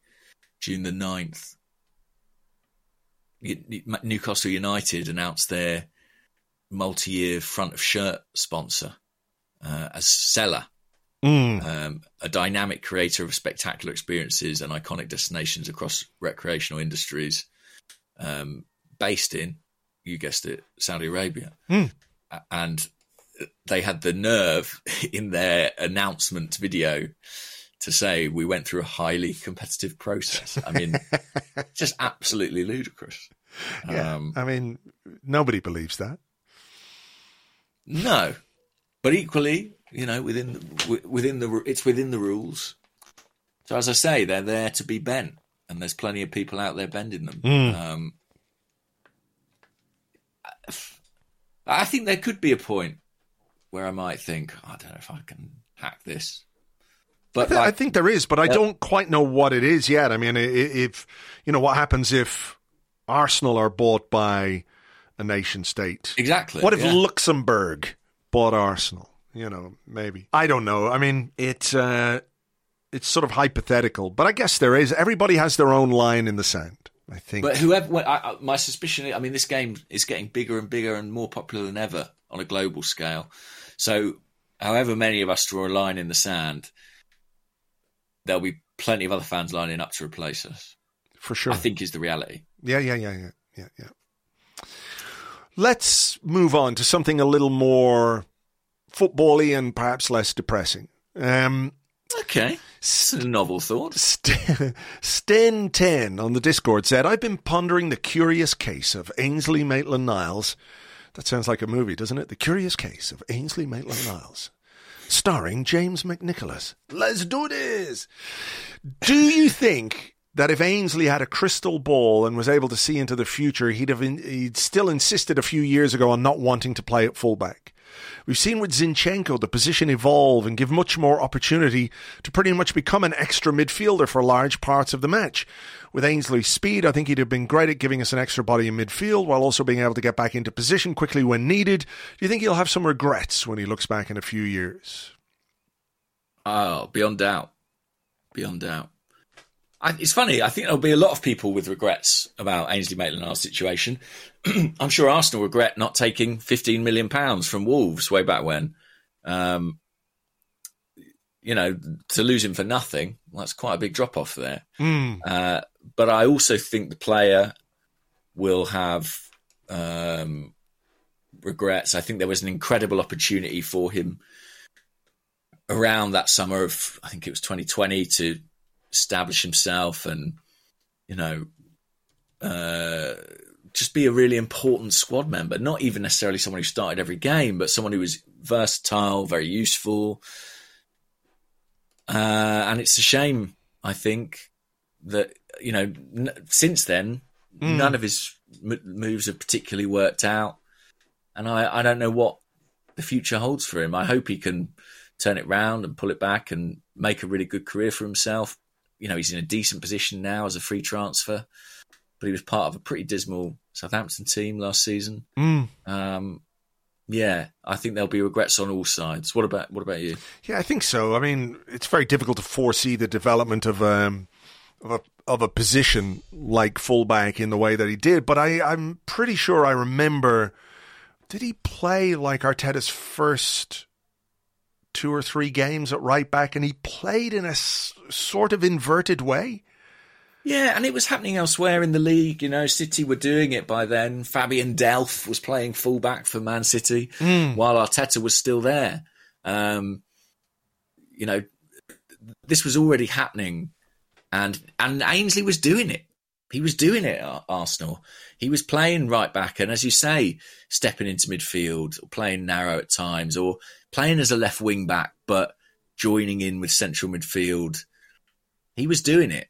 June the 9th. Newcastle United announced their multi-year front of shirt sponsor uh, as Sela, mm. um, a dynamic creator of spectacular experiences and iconic destinations across recreational industries, um, based in, you guessed it, Saudi Arabia, mm. and they had the nerve in their announcement video to say we went through a highly competitive process. I mean, just absolutely ludicrous. Yeah, um, I mean, nobody believes that. No, but equally, you know, within the, within the it's within the rules. So as I say, they're there to be bent, and there's plenty of people out there bending them. Mm. Um, I think there could be a point where I might think, I don't know if I can hack this. But I, th- like, I think there is, but I uh, don't quite know what it is yet. I mean, if you know what happens if Arsenal are bought by a nation state, exactly. What if yeah. Luxembourg bought Arsenal? You know, maybe I don't know. I mean, it's uh, it's sort of hypothetical, but I guess there is. Everybody has their own line in the sand. I think. But whoever, I, my suspicion, is, I mean, this game is getting bigger and bigger and more popular than ever on a global scale. So, however many of us draw a line in the sand, there'll be plenty of other fans lining up to replace us. For sure. I think is the reality. Yeah, yeah, yeah, yeah, yeah, yeah. Let's move on to something a little more footbally and perhaps less depressing. Um, okay. It's a novel thought. Sten 10 on the Discord said, I've been pondering the curious case of Ainsley Maitland Niles. That sounds like a movie, doesn't it? The Curious Case of Ainsley Maitland Niles starring James McNicholas. Let's do this. Do you think that if Ainsley had a crystal ball and was able to see into the future, he'd have in, he'd still insisted a few years ago on not wanting to play at fullback? We've seen with Zinchenko the position evolve and give much more opportunity to pretty much become an extra midfielder for large parts of the match. With Ainsley's speed, I think he'd have been great at giving us an extra body in midfield while also being able to get back into position quickly when needed. Do you think he'll have some regrets when he looks back in a few years? Oh, beyond doubt. Beyond doubt. I, it's funny. I think there'll be a lot of people with regrets about Ainsley Maitland-Niles' situation. I'm sure Arsenal regret not taking 15 million pounds from Wolves way back when. Um, you know, to lose him for nothing, well, that's quite a big drop off there. Mm. Uh, but I also think the player will have um, regrets. I think there was an incredible opportunity for him around that summer of, I think it was 2020, to establish himself and, you know, uh, just be a really important squad member. Not even necessarily someone who started every game, but someone who was versatile, very useful. Uh, and it's a shame, I think, that you know n- since then mm. none of his m- moves have particularly worked out. and I, I don't know what the future holds for him. I hope he can turn it round and pull it back and make a really good career for himself. You know, he's in a decent position now as a free transfer, but he was part of a pretty dismal Southampton team last season. Mm. Um, yeah, I think there'll be regrets on all sides. What about what about you? Yeah, I think so. I mean, it's very difficult to foresee the development of um of a of a position like fullback in the way that he did, but I I'm pretty sure I remember. Did he play like Arteta's first two or three games at right back, and he played in a s- sort of inverted way? Yeah, and it was happening elsewhere in the league. You know, City were doing it by then. Fabian Delph was playing fullback for Man City while Arteta was still there. Um, you know, this was already happening, and and Ainsley was doing it. He was doing it at Arsenal. He was playing right back, and as you say, stepping into midfield, or playing narrow at times, or playing as a left wing back, but joining in with central midfield. He was doing it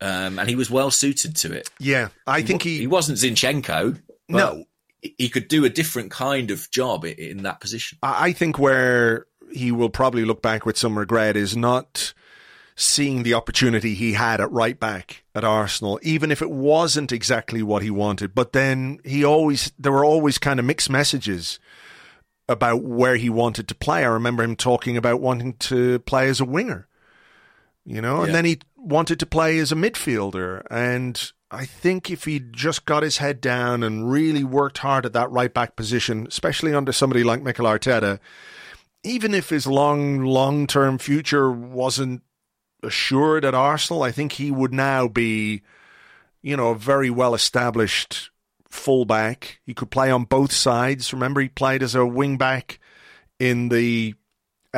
um, and he was well suited to it. Yeah, I think he he. wasn't Zinchenko. No. he could do a different kind of job in that position. I I think where he will probably look back with some regret is not seeing the opportunity he had at right back at Arsenal, even if it wasn't exactly what he wanted. But then he always, there were always kind of mixed messages about where he wanted to play. I remember him talking about wanting to play as a winger, you know, and then he wanted to play as a midfielder. And I think if he just got his head down and really worked hard at that right back position, especially under somebody like Mikel Arteta, even if his long, long term future wasn't assured at Arsenal, I think he would now be, you know, a very well established fullback. He could play on both sides. Remember, he played as a wing back in the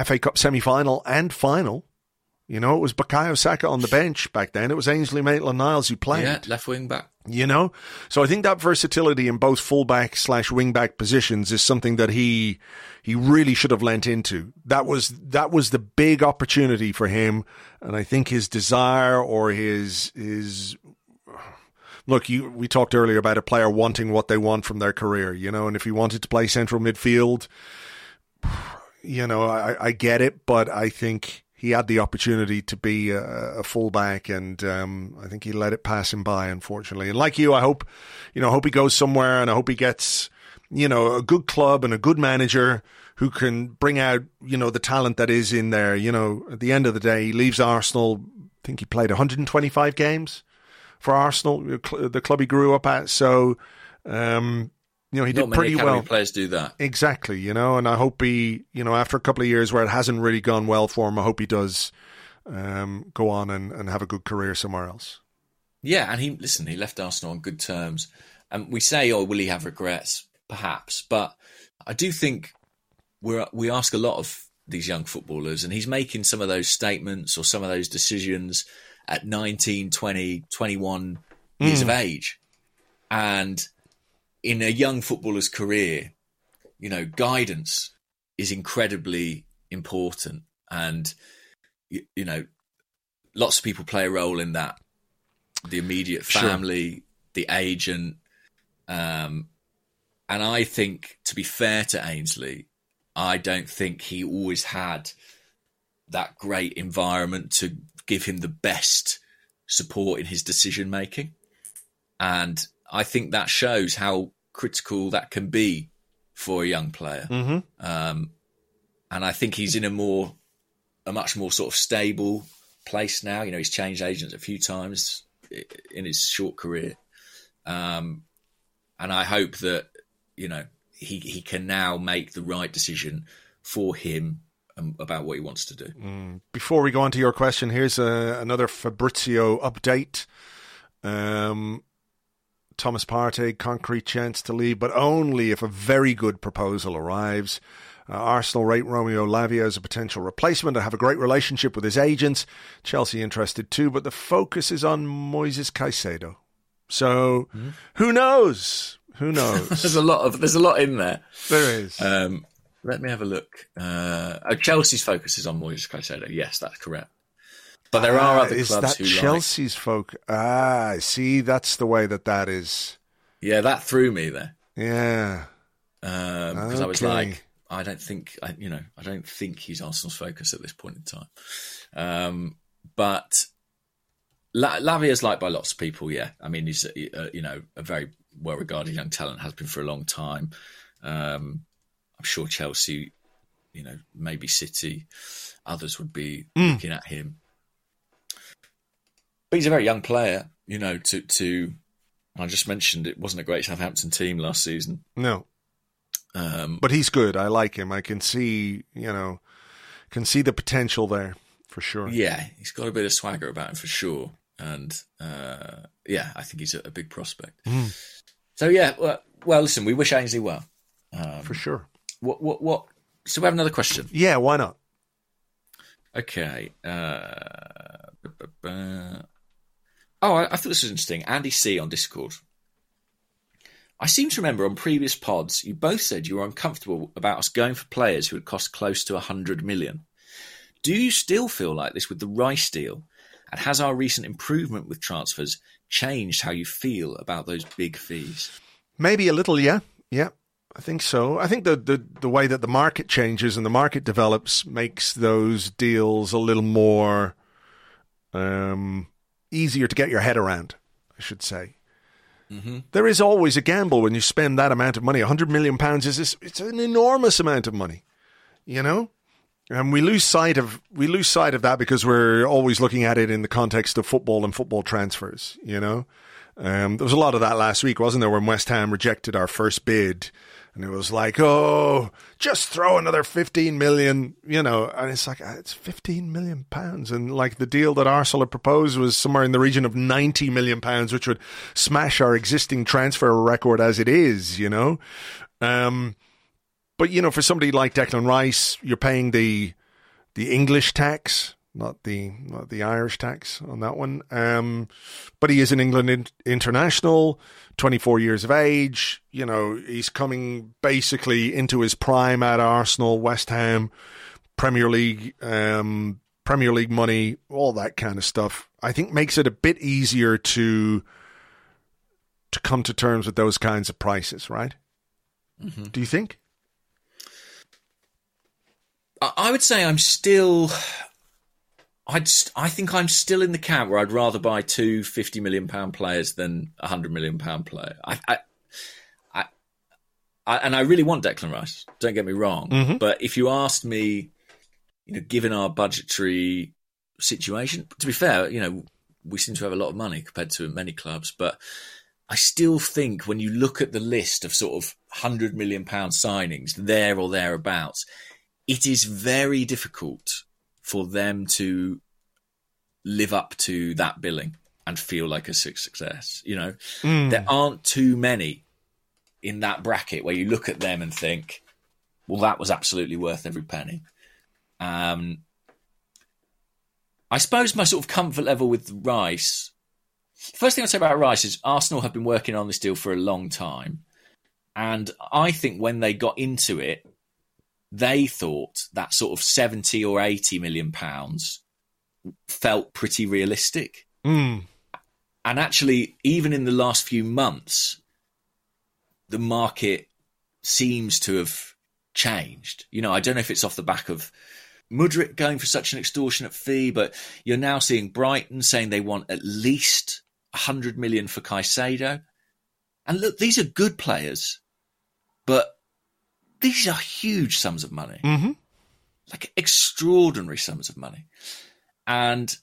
FA Cup semi final and final. You know, it was Bukayo Saka on the bench back then. It was Ainsley Maitland Niles who played. Yeah, left wing back. you know? So i think that versatility in both fullback slash wingback positions is something that he he really should have lent into. That was that was the big opportunity for him. And i think his desire or his his look you we talked earlier about a player wanting what they want from their career you know? And if he wanted to play central midfield you know i i get it. But i think he had the opportunity to be a, a fullback, and um, I think he let it pass him by, unfortunately. And like you, I hope, you know, I hope he goes somewhere, and I hope he gets, you know, a good club and a good manager who can bring out, you know, the talent that is in there. You know, at the end of the day, he leaves Arsenal. I think he played 125 games for Arsenal, the club he grew up at. So, um, you know, he Not did pretty well. players do that. Exactly, you know, and I hope he, you know, after a couple of years where it hasn't really gone well for him, I hope he does um, go on and, and have a good career somewhere else. Yeah, and he listen. He left Arsenal on good terms, and we say, "Oh, will he have regrets?" Perhaps, but I do think we we ask a lot of these young footballers, and he's making some of those statements or some of those decisions at 19, 20, 21 years of age, and in a young footballer's career, you know, guidance is incredibly important, and you, you know, lots of people play a role in that the immediate Sure. family, the agent. Um, and I think, to be fair to Ainsley, I don't think he always had that great environment to give him the best support in his decision making. And I think that shows how critical that can be for a young player. Mm-hmm. Um, and I think he's in a more, a much more sort of stable place now. You know, he's changed agents a few times in his short career, um, and I hope that you know he he can now make the right decision for him about what he wants to do. Before we go on to your question, here's a, another Fabrizio update. Um, Thomas Partey, concrete chance to leave, but only if a very good proposal arrives. Uh, Arsenal rate Romeo Lavia as a potential replacement. I have a great relationship with his agents. Chelsea interested too, but the focus is on Moises Caicedo. So who knows? Who knows? There's a lot of there's a lot in there. there is. Um, let me have a look. Uh, oh, Chelsea's focus is on Moises Caicedo. Yes, that's correct. But there are other is clubs that who like. Chelsea's folk? Ah, see, that's the way that that is. Yeah, that threw me there. Yeah. because I was like, I don't think, I, you know, I don't think he's Arsenal's focus at this point in time. Um, but La- Lavia's liked by lots of people. Yeah, I mean, he's uh, you know a very well regarded young talent, has been for a long time. Um, I'm sure Chelsea, you know, maybe City, others would be looking at him. But he's a very young player, you know. To to I just mentioned it wasn't a great Southampton team last season. No, Um, but he's good. I like him. I can see, you know, can see the potential there for sure. Yeah, he's got a bit of swagger about him for sure, and uh, yeah, I think he's a, a big prospect. So yeah, well, well, listen, we wish Ainsley well. Um, For sure. what, what, what? So we have another question. Yeah, why not? Okay. Uh, oh, I, I thought this was interesting. Andy C on Discord. I seem to remember on previous pods you both said you were uncomfortable about us going for players who would cost close to 100 million. Do you still feel like this with the Rice deal? And has our recent improvement with transfers changed how you feel about those big fees? Maybe a little, yeah. Yeah. I think so. I think the, the, the way that the market changes and the market develops makes those deals a little more um, easier to get your head around, I should say. There is always a gamble when you spend that amount of money. A hundred million pounds is this, it's an enormous amount of money, you know, and we lose sight of we lose sight of that because we're always looking at it in the context of football and football transfers. You know, um, there was a lot of that last week, wasn't there, when West Ham rejected our first bid, and it was like, oh, just throw another fifteen million, you know, and it's like ah, it's fifteen million pounds, and like the deal that Arsenal had proposed was somewhere in the region of ninety million pounds, which would smash our existing transfer record as it is, you know. Um, but you know, for somebody like Declan Rice, you're paying the the English tax, not the not the Irish tax on that one. Um, but he is an England in- international, 24 years of age. You know, he's coming basically into his prime at Arsenal, West Ham, Premier League, um, Premier League money, all that kind of stuff. I think makes it a bit easier to to come to terms with those kinds of prices, right? Do you think? I I would say I'm still. I'd. st- I think I'm still in the camp where I'd rather buy two 50 million pound players than a hundred million pound player. I, I, I, I, and I really want Declan Rice. Don't get me wrong, mm-hmm. but if you asked me, you know, given our budgetary situation, to be fair, you know, we seem to have a lot of money compared to many clubs, but I still think when you look at the list of sort of hundred million pound signings there or thereabouts, it is very difficult for them to live up to that billing and feel like a success. You know, there aren't too many in that bracket where you look at them and think, well, that was absolutely worth every penny. Um, I suppose my sort of comfort level with Rice. First thing I'd say about Rice is Arsenal have been working on this deal for a long time. And I think when they got into it, they thought that sort of 70 or 80 million pounds felt pretty realistic. Mm. And actually, even in the last few months, the market seems to have changed. You know, I don't know if it's off the back of Mudryk going for such an extortionate fee, but you're now seeing Brighton saying they want at least 100 million for Caicedo. And look, these are good players, but these are huge sums of money. Mhm. Like extraordinary sums of money. And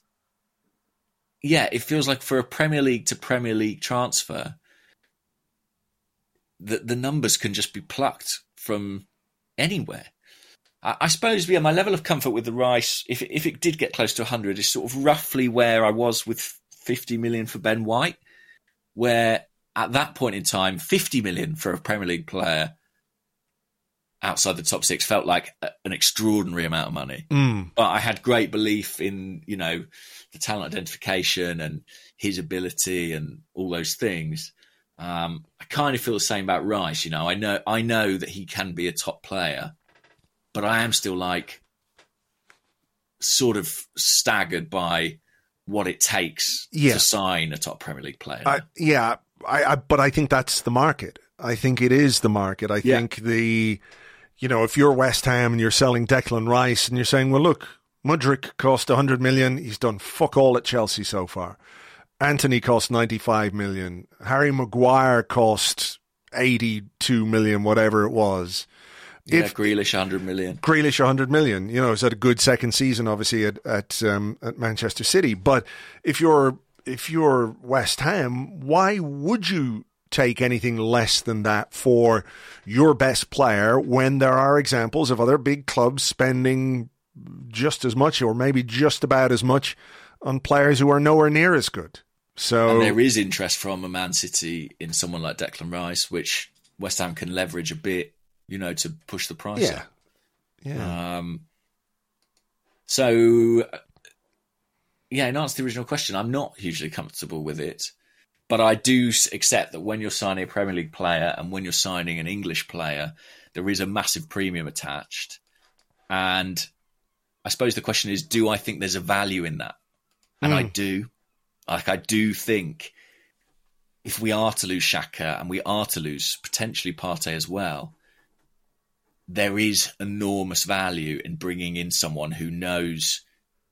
yeah, it feels like for a Premier League to Premier League transfer, the the numbers can just be plucked from anywhere. I, I suppose, yeah, my level of comfort with the Rice, if if it did get close to 100, is sort of roughly where I was with 50 million for Ben White, where at that point in time, 50 million for a Premier League player outside the top six felt like a, an extraordinary amount of money. Mm. But I had great belief in, you know, the talent identification and his ability and all those things. Um, I kind of feel the same about Rice. You know, I know I know that he can be a top player, but I am still like sort of staggered by what it takes Yeah. to sign a top Premier League player. I, yeah, I, I, but I think that's the market. I think it is the market. I Yeah. think the, you know, if you're West Ham and you're selling Declan Rice and you're saying, well, look, Mudryk cost 100 million. He's done fuck all at Chelsea so far. Antony cost 95 million. Harry Maguire cost 82 million, whatever it was. Yeah, If- Grealish, 100 million. Grealish 100 million. You know, he's had a good second season, obviously at at, um, at Manchester City. But if you're if you're West Ham, why would you take anything less than that for your best player when there are examples of other big clubs spending just as much or maybe just about as much on players who are nowhere near as good? So And there is interest from a Man City in someone like Declan Rice, which West Ham can leverage a bit, you know, to push the price yeah, up. yeah, Um, so, yeah, in answer to the original question, I'm not hugely comfortable with it. But I do accept that when you're signing a Premier League player and when you're signing an English player, there is a massive premium attached. And I suppose the question is do I think there's a value in that? And I hmm. do. Like, I do think if we are to lose Xhaka and we are to lose potentially Partey as well, there is enormous value in bringing in someone who knows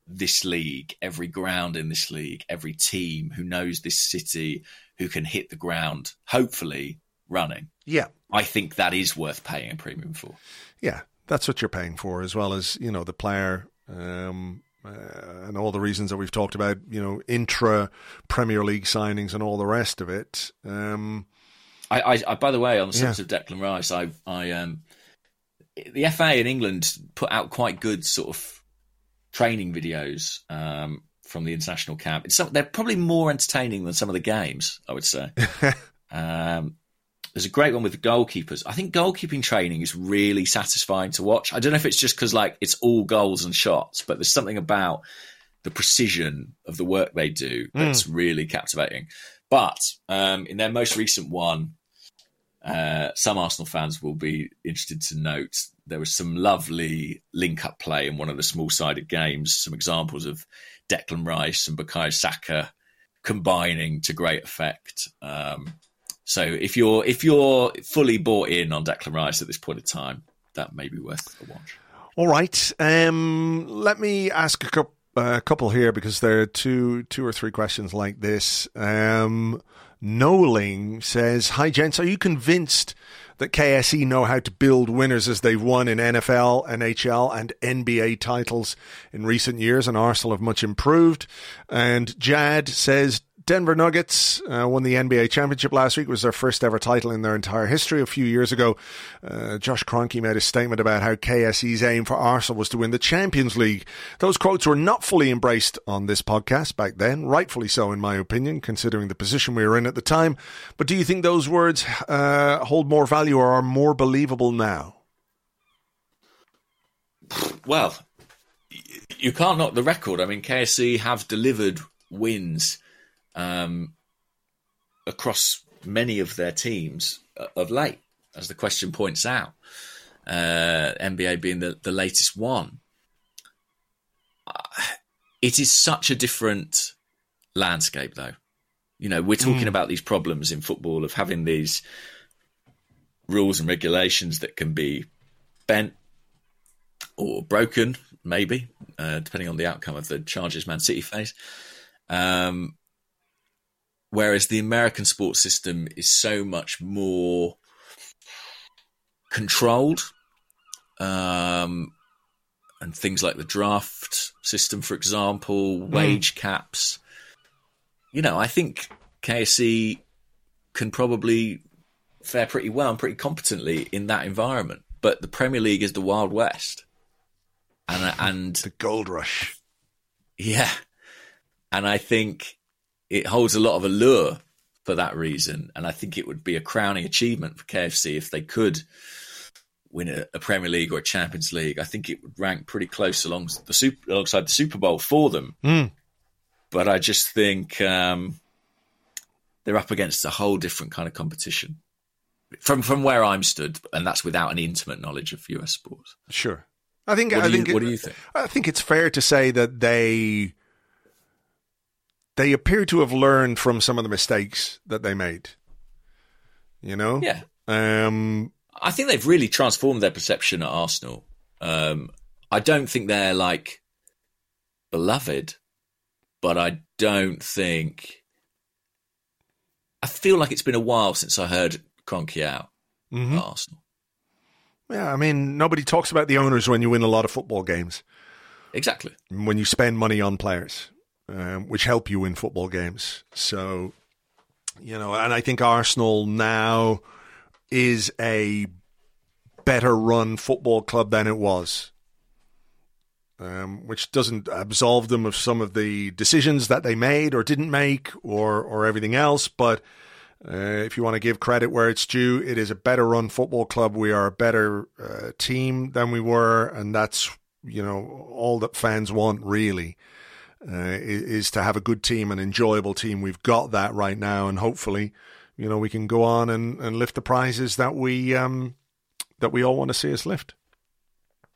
this league, every ground in this league, every team, who knows this city, who can hit the ground, hopefully running. yeah. I think that is worth paying a premium for. Yeah, that's what you're paying for, as well as you know the player um, uh, and all the reasons that we've talked about. You know, intra Premier League signings and all the rest of it. Um, I, I, I by the way, on the Yeah. subject of Declan Rice, I, I, um, the FA in England put out quite good sort of training videos um, from the international camp. It's some, they're probably more entertaining than some of the games, I would say. um, there's a great one with the goalkeepers. I think goalkeeping training is really satisfying to watch. I don't know if it's just because like it's all goals and shots, but there's something about the precision of the work they do that's really captivating. But um, in their most recent one, uh, some Arsenal fans will be interested to note there was some lovely link up play in one of the small sided games, some examples of Declan Rice and Bukayo Saka combining to great effect. Um, so if you're if you're fully bought in on Declan Rice at this point in time, that may be worth a watch. all right, um, let me ask a couple. A couple here because there are two, two or three questions like this. Um, Noling says, "Hi gents, are you convinced that KSE know how to build winners as they've won in NFL, NHL, and NBA titles in recent years, and Arsenal have much improved?" And Jad says, Denver Nuggets uh, won the NBA championship last week. It was their first ever title in their entire history. A few years ago, uh, Josh Kroenke made a statement about how KSE's aim for Arsenal was to win the Champions League. Those quotes were not fully embraced on this podcast back then, rightfully so, in my opinion, considering the position we were in at the time. But do you think those words uh, hold more value or are more believable now? Well, you can't knock the record. I mean, KSE have delivered wins um, across many of their teams uh, of late, as the question points out. Uh, NBA being the, the latest one. Uh, It is such a different landscape, though. You know, we're talking about these problems in football of having these rules and regulations that can be bent or broken, maybe, uh, depending on the outcome of the charges Man City face. Um, whereas the American sports system is so much more controlled, um, and things like the draft system, for example, wage caps. You know, I think KSE can probably fare pretty well and pretty competently in that environment. But the Premier League is the Wild West, and and The gold rush. yeah, and I think it holds a lot of allure for that reason. And I think it would be a crowning achievement for KSE if they could win a, a Premier League or a Champions League. I think it would rank pretty close along the super, alongside the Super Bowl for them. But I just think um, they're up against a whole different kind of competition from from where I'm stood, and that's without any intimate knowledge of US sports. Sure. I think. What I do you- think. what do you think? I think it's fair to say that they they appear to have learned from some of the mistakes that they made. You know. Yeah. Um, I think they've really transformed their perception at Arsenal. Um, I don't think they're like beloved, but I don't think. I feel like it's been a while since I heard Kroenke out mhm. at Arsenal. Yeah, I mean, nobody talks about the owners when you win a lot of football games, Exactly. when you spend money on players, um, which help you win football games. So, you know, and I think Arsenal now is a better run football club than it was. Um, which doesn't absolve them of some of the decisions that they made or didn't make or or everything else, but uh, if you want to give credit where it's due, it is a better run football club. We are a better uh, team than we were, and that's you know all that fans want really uh, is, to have a good team, an enjoyable team. We've got that right now, and hopefully, you know, we can go on and, and lift the prizes that we um, that we all want to see us lift.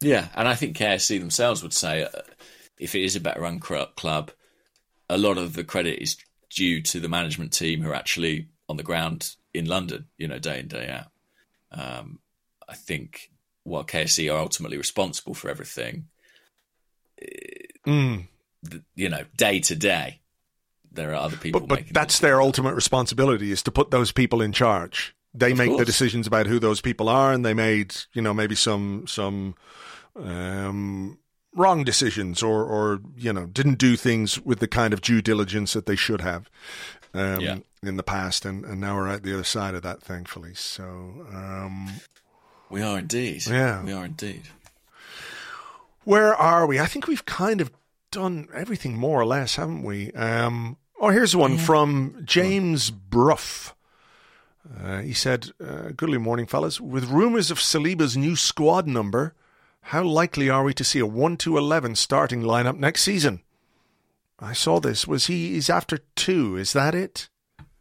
Yeah, and I think KSE themselves would say uh, if it is a better run club, a lot of the credit is due to the management team who are actually on the ground in London, you know, day in day out. Um, I think while KSE are ultimately responsible for everything, Mm. You know, day to day, there are other people. But but that's the their ultimate responsibility is to put those people in charge. They Of make the decisions about who those people are, and they made you know maybe some some um, wrong decisions or or you know didn't do things with the kind of due diligence that they should have um, Yeah. in the past, and, and now we're at the other side of that, thankfully. So. Um, We are indeed. Yeah. we are indeed. Where are we? I think we've kind of done everything more or less, haven't we? Um, oh, here's one from James Bruff. Uh, he said, uh, Goodly morning, fellas. With rumours of Saliba's new squad number, how likely are we to see a 1 to 11 starting lineup next season? I saw this. Was he? He's after two. Is that it?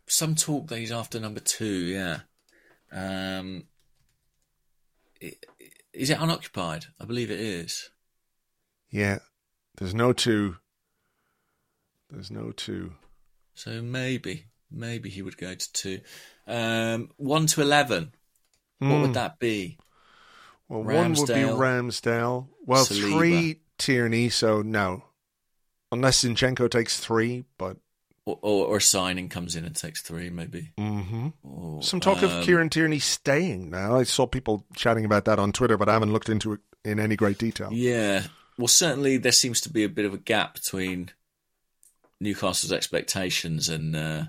Some talk that he's after number two. Yeah. Um, is it unoccupied? I believe it is. Yeah. There's no two. There's no two. So maybe, maybe he would go to two. Um, one to eleven. What Hmm. would that be? Well, one would be Ramsdale, Ramsdale. Well, Saliba. three Tierney, so no. Unless Zinchenko takes three, but Or, or, or signing comes in and takes three, maybe. hmm Or, some talk of um, Kieran Tierney staying now. I saw people chatting about that on Twitter, but I haven't looked into it in any great detail. Yeah. Well, certainly there seems to be a bit of a gap between Newcastle's expectations and uh,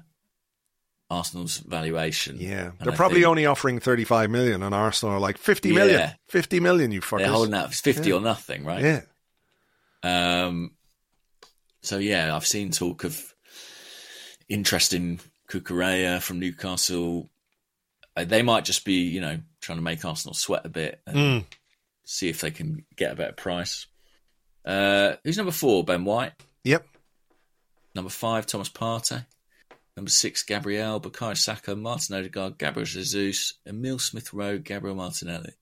Arsenal's valuation. Yeah, they're probably think only offering 35 million, and Arsenal are like 50 million. Yeah. 50 million, you fuckers. They're holding out. It's 50 Yeah. or nothing, right? Yeah. Um, so yeah, I've seen talk of interest in Cucurella from Newcastle. Uh, They might just be, you know, trying to make Arsenal sweat a bit and Mm. see if they can get a better price. Uh, who's number four? Ben White. Yep. Number five, Thomas Partey. Number six, Gabriel, Bukayo Saka, Martin Odegaard, Gabriel Jesus, Emil Smith Rowe, Gabriel Martinelli.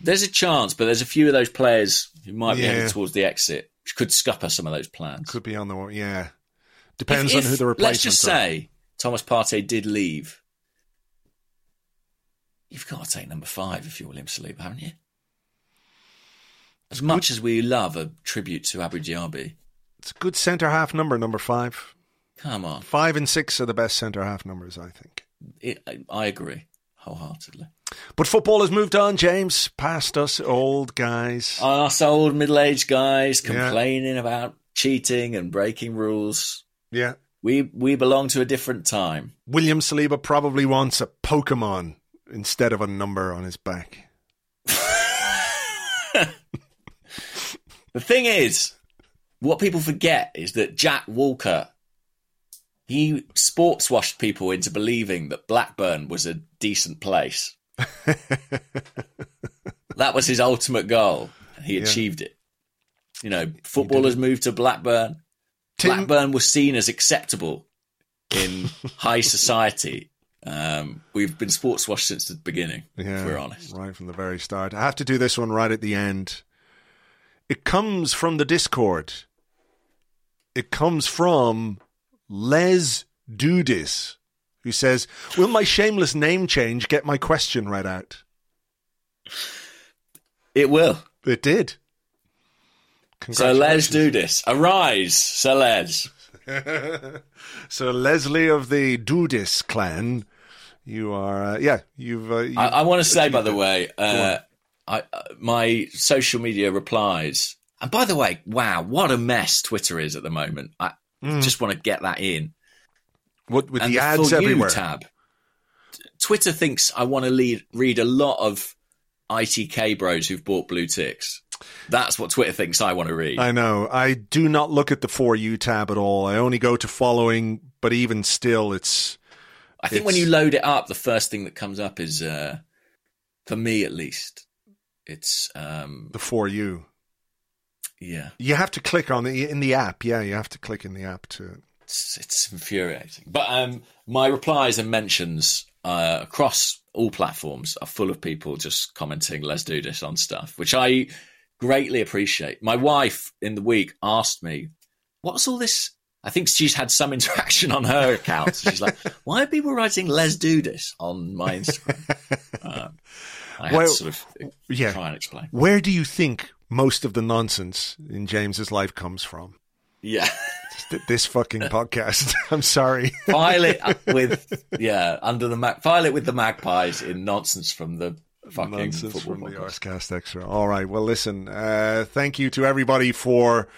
There's a chance, but there's a few of those players who might be Yeah. headed towards the exit, which could scupper some of those plans. Could be on the yeah. Depends If- on who if- the replacements Let's just are. say Thomas Partey did leave. You've got to take number five if you're William Saliba, haven't you? As much as we love a tribute to Abu Dhabi, It's a good centre half number, number five. come on. Five and six are the best centre half numbers, I think. It, I, agree wholeheartedly. But football has moved on, James, past us old guys. Us old middle aged guys Yeah. complaining about cheating and breaking rules. yeah. We we belong to a different time. William Saliba probably wants a Pokemon instead of a number on his back. The thing is, what people forget is that Jack Walker, he sports washed people into believing that Blackburn was a decent place. that was his ultimate goal. He achieved it. You know, footballers moved to Blackburn. Tim- Blackburn was seen as acceptable in high society. Um, we've been sports washed since the beginning, if we're honest. Right from the very start. I have to do this one right at the end. It comes from the Discord. It comes from Les Dudis, who says, "Will my shameless name change get my question read out?" It will. It did. So let's do this. Arise, Sir Les. so Leslie of the Dudis clan, you are, uh, yeah, you've. Uh, you I, I want to say, by the way, uh, I, uh, my social media replies, and by the way, wow, what a mess Twitter is at the moment. I Mm. just want to get that in. what with and the ads For You everywhere. tab. Twitter thinks I want to lead, read a lot of ITK bros who've bought blue ticks. That's what Twitter thinks I want to read. I know. I do not look at the for you tab at all. I only go to following, but even still, it's I think when you load it up, the first thing that comes up is, uh, for me at least, it's um, the for you. yeah, You have to click on the in the app. Yeah, you have to click in the app to. it's, it's infuriating. But um, my replies and mentions uh, across all platforms are full of people just commenting, "Let's do this" on stuff, which I greatly appreciate. My wife in the week asked me, "What's all this?" I think she's had some interaction on her account. So she's like, "Why are people writing "Let's do this" on my Instagram?" um, I to sort of yeah. try and explain. Where do you think most of the nonsense in James's life comes from? Yeah. This fucking podcast. I'm sorry. file it with yeah under the mag- file it with the magpies in nonsense from the fucking Nonsense football from the podcast. Arsecast Extra. All right. Well, listen. Uh, thank you to everybody for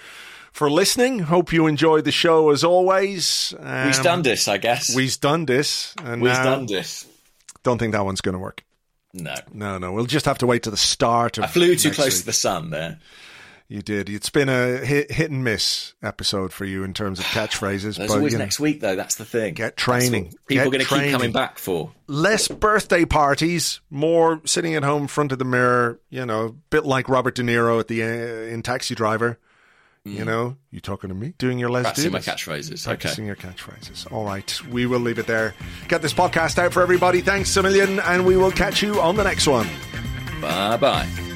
for listening. Hope you enjoyed the show as always. Um, We've done this, I guess. We've done this, and We've now done this. don't think that one's going to work. No, No, no. We'll just have to wait to the start. Of I flew too close week. to the sun there. You did. It's been a hit, hit and miss episode for you in terms of catchphrases. There's but always you know, next week, though. That's the thing. Get training. people Get are going to keep coming back for. less birthday parties, more sitting at home in front of the mirror. You know, a bit like Robert De Niro at the uh, in Taxi Driver. You know, you talking to me? Doing your Les Mm. Practicing my Doodles. catchphrases. Practicing Okay. your catchphrases. All right, we will leave it there. Get this podcast out for everybody. Thanks a million, and we will catch you on the next one. Bye bye.